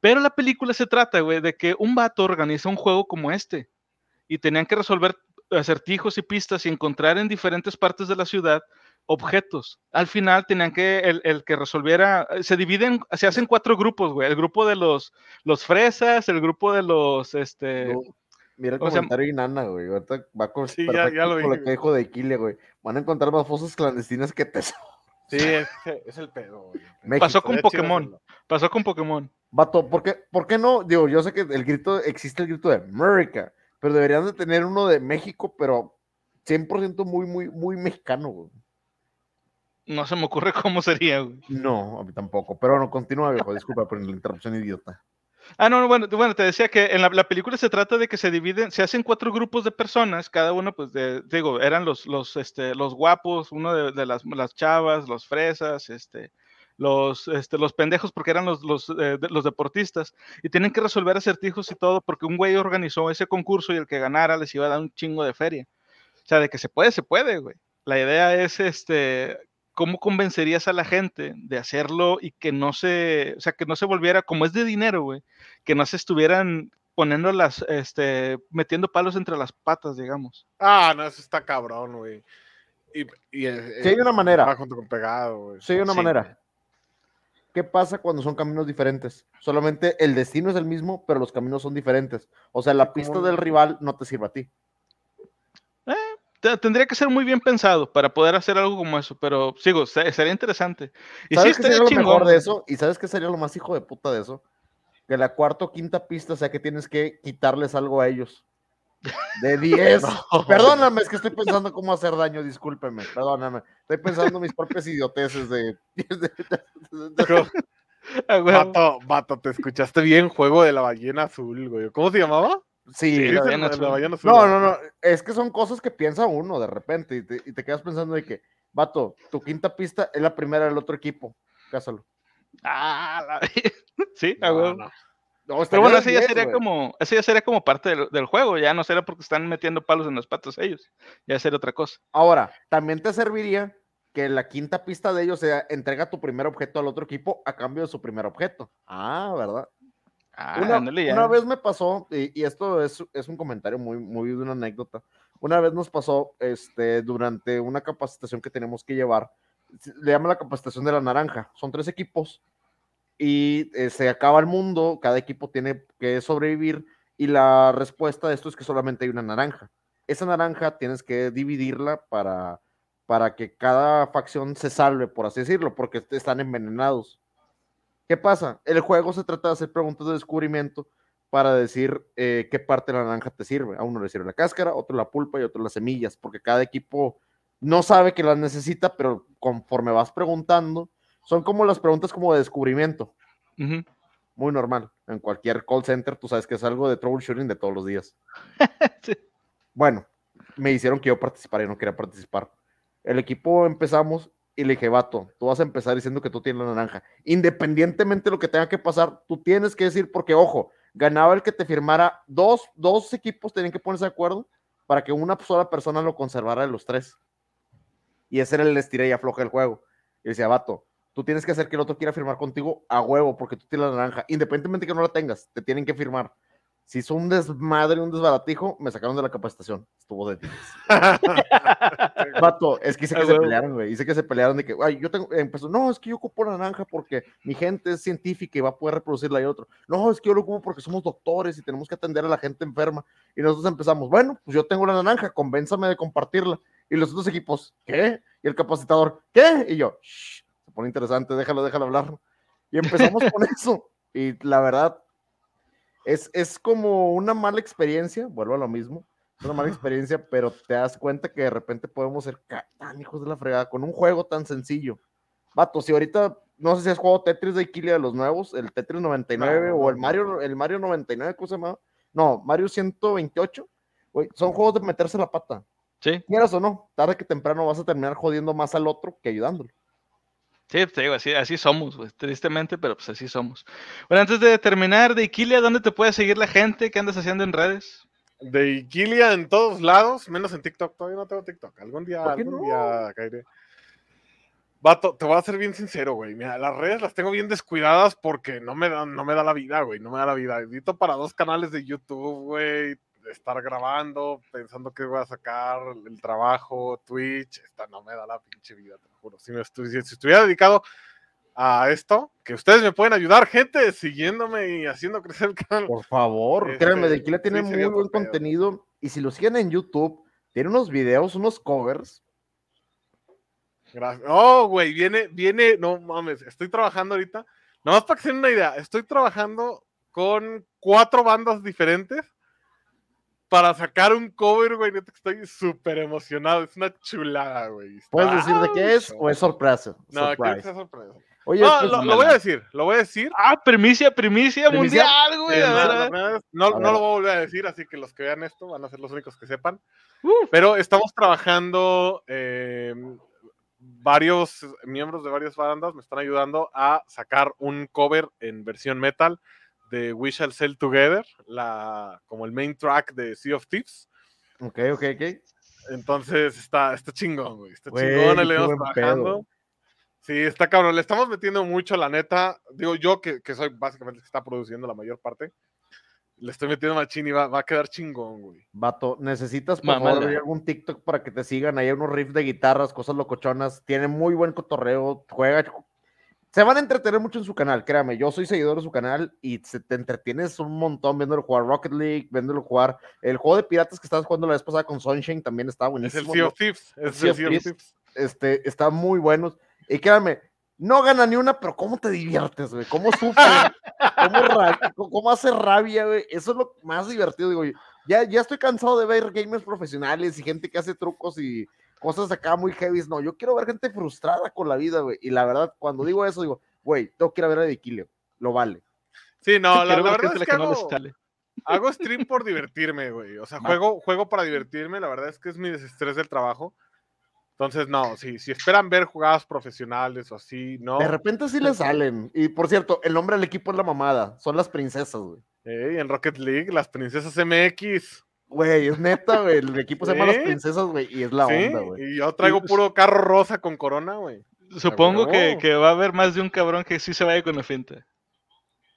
Speaker 2: Pero la película se trata, güey, de que un vato organiza un juego como este y tenían que resolver acertijos y pistas y encontrar en diferentes partes de la ciudad objetos. Al final tenían que, el, el que resolviera, se dividen, se hacen cuatro grupos, güey. El grupo de los, los fresas, el grupo de los, este...
Speaker 3: No, Mira el comentario de Inana, güey. Ahorita va con
Speaker 4: Sí, ya- ya lo
Speaker 3: con
Speaker 4: vi,
Speaker 3: lo que dijo de Kile, güey. Van a encontrar más fosas clandestinas que tesoros.
Speaker 4: Sí, es, es el pedo, güey.
Speaker 3: México.
Speaker 2: Pasó con
Speaker 4: chido
Speaker 2: Pokémon. Pasó con Pokémon.
Speaker 3: Vato, ¿por qué, ¿por qué no? Digo, yo sé que el grito, existe el grito de América, pero deberían de tener uno de México, pero 100% muy, muy, muy mexicano, güey.
Speaker 2: No se me ocurre cómo sería, güey.
Speaker 3: No, a mí tampoco. Pero no, continúa, viejo. Disculpa por la interrupción idiota.
Speaker 2: Ah, no, no, bueno, bueno, te decía que en la, la película se trata de que se dividen, se hacen cuatro grupos de personas, cada uno, pues, de, digo, eran los, los, este, los guapos, uno de, de las, las chavas, los fresas, este, los, este, los pendejos, porque eran los, los, eh, de- los deportistas, y tienen que resolver acertijos y todo, porque un güey organizó ese concurso y el que ganara les iba a dar un chingo de feria. O sea, de que se puede, se puede, güey. La idea es, este, ¿cómo convencerías a la gente de hacerlo y que no se, o sea, que no se volviera, como es de dinero, güey, que no se estuvieran poniendo las, este, metiendo palos entre las patas, digamos.
Speaker 4: Ah, no, eso está cabrón, güey. Y, y, eh,
Speaker 3: Sí hay una manera.
Speaker 4: va junto con pegado, güey.
Speaker 3: Sí, hay una
Speaker 2: Sí,
Speaker 3: manera. ¿Qué pasa cuando son caminos diferentes? Solamente el destino es el mismo, pero los caminos son diferentes. O sea, la pista del rival no te sirve a ti.
Speaker 2: Te- Tendría que ser muy bien pensado para poder hacer algo como eso, pero sigo, se- sería interesante. Y sí,
Speaker 3: ¿Sabes qué
Speaker 2: estaría
Speaker 3: sería lo mejor de eso? ¿Y sabes qué sería lo más hijo de puta de eso? Que la cuarta o quinta pista sea que tienes que quitarles algo a ellos. De 10.
Speaker 4: No.
Speaker 3: Perdóname, es que estoy pensando cómo hacer daño, discúlpeme, perdóname. Estoy pensando mis propias idioteces de...
Speaker 4: Vato, vato, te escuchaste bien juego de la ballena azul, güey. ¿Cómo se llamaba?
Speaker 3: Sí,
Speaker 2: la
Speaker 4: la.
Speaker 3: No, no, no. Es que son cosas que piensa uno de repente y te, y te quedas pensando de que, vato, tu quinta pista es la primera del otro equipo. Cásalo.
Speaker 2: Ah, la- sí,
Speaker 4: No,
Speaker 2: Pero bueno, ese ya
Speaker 3: 10,
Speaker 2: sería como, ese ya sería como parte del, del juego, ya no sería porque están metiendo palos en las patas ellos, ya sería otra cosa.
Speaker 3: Ahora, también te serviría que la quinta pista de ellos sea entrega tu primer objeto al otro equipo a cambio de su primer objeto. Ah, ¿verdad?
Speaker 2: Ah,
Speaker 3: una, vez me pasó, y, y esto es, es un comentario muy, muy de una anécdota. Una vez nos pasó este, durante una capacitación que tenemos que llevar, le llaman la capacitación de la naranja. Son tres equipos y eh, se acaba el mundo, cada equipo tiene que sobrevivir y la respuesta de esto es que solamente hay una naranja. Esa naranja tienes que dividirla para, para que cada facción se salve, por así decirlo, porque están envenenados. ¿Qué pasa? El juego se trata de hacer preguntas de descubrimiento para decir eh, qué parte de la naranja te sirve. A uno le sirve la cáscara, otro la pulpa y otro las semillas, porque cada equipo no sabe que las necesita, pero conforme vas preguntando, son como las preguntas como de descubrimiento,
Speaker 2: Ujú.
Speaker 3: muy normal. En cualquier call center, tú sabes que es algo de troubleshooting de todos los días.
Speaker 2: Sí.
Speaker 3: Bueno, me hicieron que yo participara y no quería participar. El equipo empezamos y le dije, vato, tú vas a empezar diciendo que tú tienes la naranja. Independientemente de lo que tenga que pasar, tú tienes que decir, porque ojo, ganaba el que te firmara, dos, dos equipos tenían que ponerse de acuerdo para que una sola persona lo conservara de los tres. Y ese era el estira y afloja del juego. Y decía, vato, tú tienes que hacer que el otro quiera firmar contigo a huevo, porque tú tienes la naranja. Independientemente que no la tengas, te tienen que firmar. Si hizo un desmadre, un desbaratijo, me sacaron de la capacitación. Estuvo de 10. Vato, es que hice que se pelearon, güey. Hice que se pelearon de que, ay, yo tengo, empezó, no, es que yo ocupo la naranja porque mi gente es científica y va a poder reproducirla y otro. No, es que yo lo ocupo porque somos doctores y tenemos que atender a la gente enferma. Y nosotros empezamos, bueno, pues yo tengo la naranja, convénzame de compartirla. Y los otros equipos, ¿qué? Y el capacitador, ¿qué? Y yo, "Shh, se pone interesante, déjalo, déjalo hablar. Y empezamos con eso. Y la verdad, es, es como una mala experiencia, vuelvo a lo mismo, Es una mala experiencia, pero te das cuenta que de repente podemos ser tan hijos de la fregada con un juego tan sencillo. Vato, si ahorita, no sé si has jugado Tetris de Iquilia de los nuevos, el Tetris 99
Speaker 4: No,
Speaker 3: o el Mario, el Mario 99, ¿cómo se llama? No, Mario 128. güey, son juegos de meterse la pata.
Speaker 2: Sí,
Speaker 3: Quieras o no, tarde que temprano vas a terminar jodiendo más al otro que ayudándolo.
Speaker 2: Sí, te digo, así, así somos, güey, tristemente, pero pues así somos. Bueno, antes de terminar, de Iquilia, ¿dónde te puede seguir la gente? ¿Qué andas haciendo en redes?
Speaker 4: De Iquilia en todos lados, menos en TikTok. Todavía no tengo TikTok. Algún día,
Speaker 3: ¿Por qué
Speaker 4: algún
Speaker 3: no?
Speaker 4: día caeré. Vato, te voy a ser bien sincero, güey. Mira, las redes las tengo bien descuidadas porque no me da, no me da la vida, güey. No me da la vida. Edito para dos canales de YouTube, güey. Estar grabando, pensando que voy a sacar el trabajo, Twitch. Esta no me da la pinche vida, te lo juro. Si, me estu- si estuviera dedicado a esto, que ustedes me pueden ayudar, gente, siguiéndome y haciendo crecer el canal.
Speaker 3: Por favor,
Speaker 4: Este,
Speaker 3: créanme, de Iquilia tiene
Speaker 4: sí,
Speaker 3: muy buen contenido. Y si lo siguen en YouTube, tiene unos videos, unos covers.
Speaker 4: Gracias. Oh, güey, viene, viene, no mames, estoy trabajando ahorita. Nomás para que se den una idea, estoy trabajando con cuatro bandas diferentes para sacar un cover, güey. Neta que estoy súper emocionado. Es una chulada, güey.
Speaker 3: ¿Puedes decir de qué es o es sorpresa?
Speaker 4: No, quiero que sea sorpresa.
Speaker 3: Oye,
Speaker 4: No,
Speaker 3: pues,
Speaker 4: lo, voy a decir, lo voy a decir.
Speaker 2: Ah, primicia, primicia,
Speaker 3: ¿Primicia?
Speaker 2: mundial, güey.
Speaker 4: Eh, no, no- lo voy a volver a decir, así que los que vean esto van a ser los únicos que sepan.
Speaker 2: Uf.
Speaker 4: Pero estamos trabajando, eh, varios miembros de varias bandas me están ayudando a sacar un cover en versión metal de We Shall Sail Together, la, como el main track de Sea of Thieves.
Speaker 3: Ok, ok, ok.
Speaker 4: Entonces está, está chingón, güey. Está
Speaker 3: Güey,
Speaker 4: chingón, le vamos trabajando.
Speaker 3: pedo.
Speaker 4: Sí, está cabrón. Le estamos metiendo mucho, la neta. Digo, yo que, que soy básicamente el que está produciendo la mayor parte. Le estoy metiendo machín y va, va a quedar chingón, güey.
Speaker 3: Vato, necesitas por
Speaker 2: Mamala.
Speaker 3: favor algún TikTok para que te sigan. Hay unos riffs de guitarras, cosas locochonas. Tiene muy buen cotorreo. Juega. Se van a entretener mucho en su canal, créame. Yo soy seguidor de su canal y se te entretienes un montón viéndolo jugar Rocket League, viéndolo jugar. El juego de piratas que estabas jugando la vez pasada con Sunshine también estaba
Speaker 4: Es
Speaker 3: buenísimo.
Speaker 4: el Sea of Thieves. Es
Speaker 3: Sea
Speaker 4: el Sea of
Speaker 3: Thieves. Este, está muy buenos. Y créanme, no gana ni una, pero ¿cómo te diviertes, güey? ¿Cómo ra- cómo hace rabia, güey? Eso es lo más divertido, digo. Ya, ya estoy cansado de ver gamers profesionales y gente que hace trucos y cosas acá muy heavy. No, yo quiero ver gente frustrada con la vida, güey. Y la verdad, cuando digo eso, digo, güey, tengo que ir a ver a Diquilio. Lo vale.
Speaker 4: Sí, no, la, verdad es que
Speaker 2: no
Speaker 4: hago,
Speaker 2: sale.
Speaker 4: hago stream por divertirme, güey. O sea, juego, juego para divertirme. La verdad es que es mi desestrés del trabajo. Entonces, no, sí, si esperan ver jugadas profesionales o así, no.
Speaker 3: De repente sí le salen. Y por cierto, el nombre del equipo es la mamada. Son las princesas, güey.
Speaker 4: Ey, en Rocket League, las princesas MX.
Speaker 3: Güey, es neta, güey. El equipo se llama Las
Speaker 4: ¿Sí?
Speaker 3: Princesas, güey. Y es la
Speaker 4: ¿sí?
Speaker 3: onda, güey.
Speaker 4: Y yo traigo puro carro rosa con corona, güey.
Speaker 2: Supongo que, que va a haber más de un cabrón que sí se vaya con la finta.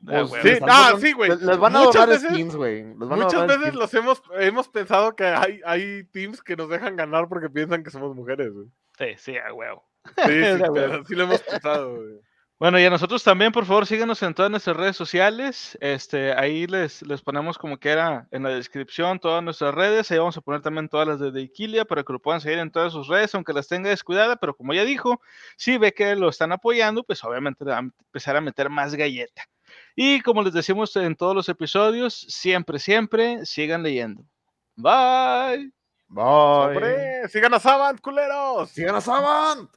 Speaker 2: Ah,
Speaker 3: Pues,
Speaker 4: sí, ah, sí, güey.
Speaker 3: Les, van a
Speaker 4: Muchas
Speaker 3: donar
Speaker 4: veces-
Speaker 3: skins, güey.
Speaker 4: Muchas veces los hemos, hemos pensado que hay, hay teams que nos dejan ganar porque piensan que somos mujeres, güey.
Speaker 2: Sí, sí, a huevo.
Speaker 4: Sí, sí,
Speaker 2: huevo.
Speaker 4: sí lo hemos pensado, güey.
Speaker 2: Bueno, y a nosotros también, por favor, síganos en todas nuestras redes sociales. Este, ahí les, les ponemos como quiera en la descripción todas nuestras redes. Ahí vamos a poner también todas las de Deiquilia para que lo puedan seguir en todas sus redes, aunque las tenga descuidada. Pero como ya dijo, si ve que lo están apoyando, pues obviamente va a empezar a meter más galleta. Y como les decimos en todos los episodios, siempre, siempre sigan leyendo. Bye.
Speaker 3: Bye.
Speaker 4: ¡Sigan a Savant, culeros!
Speaker 3: Sigan a Savant.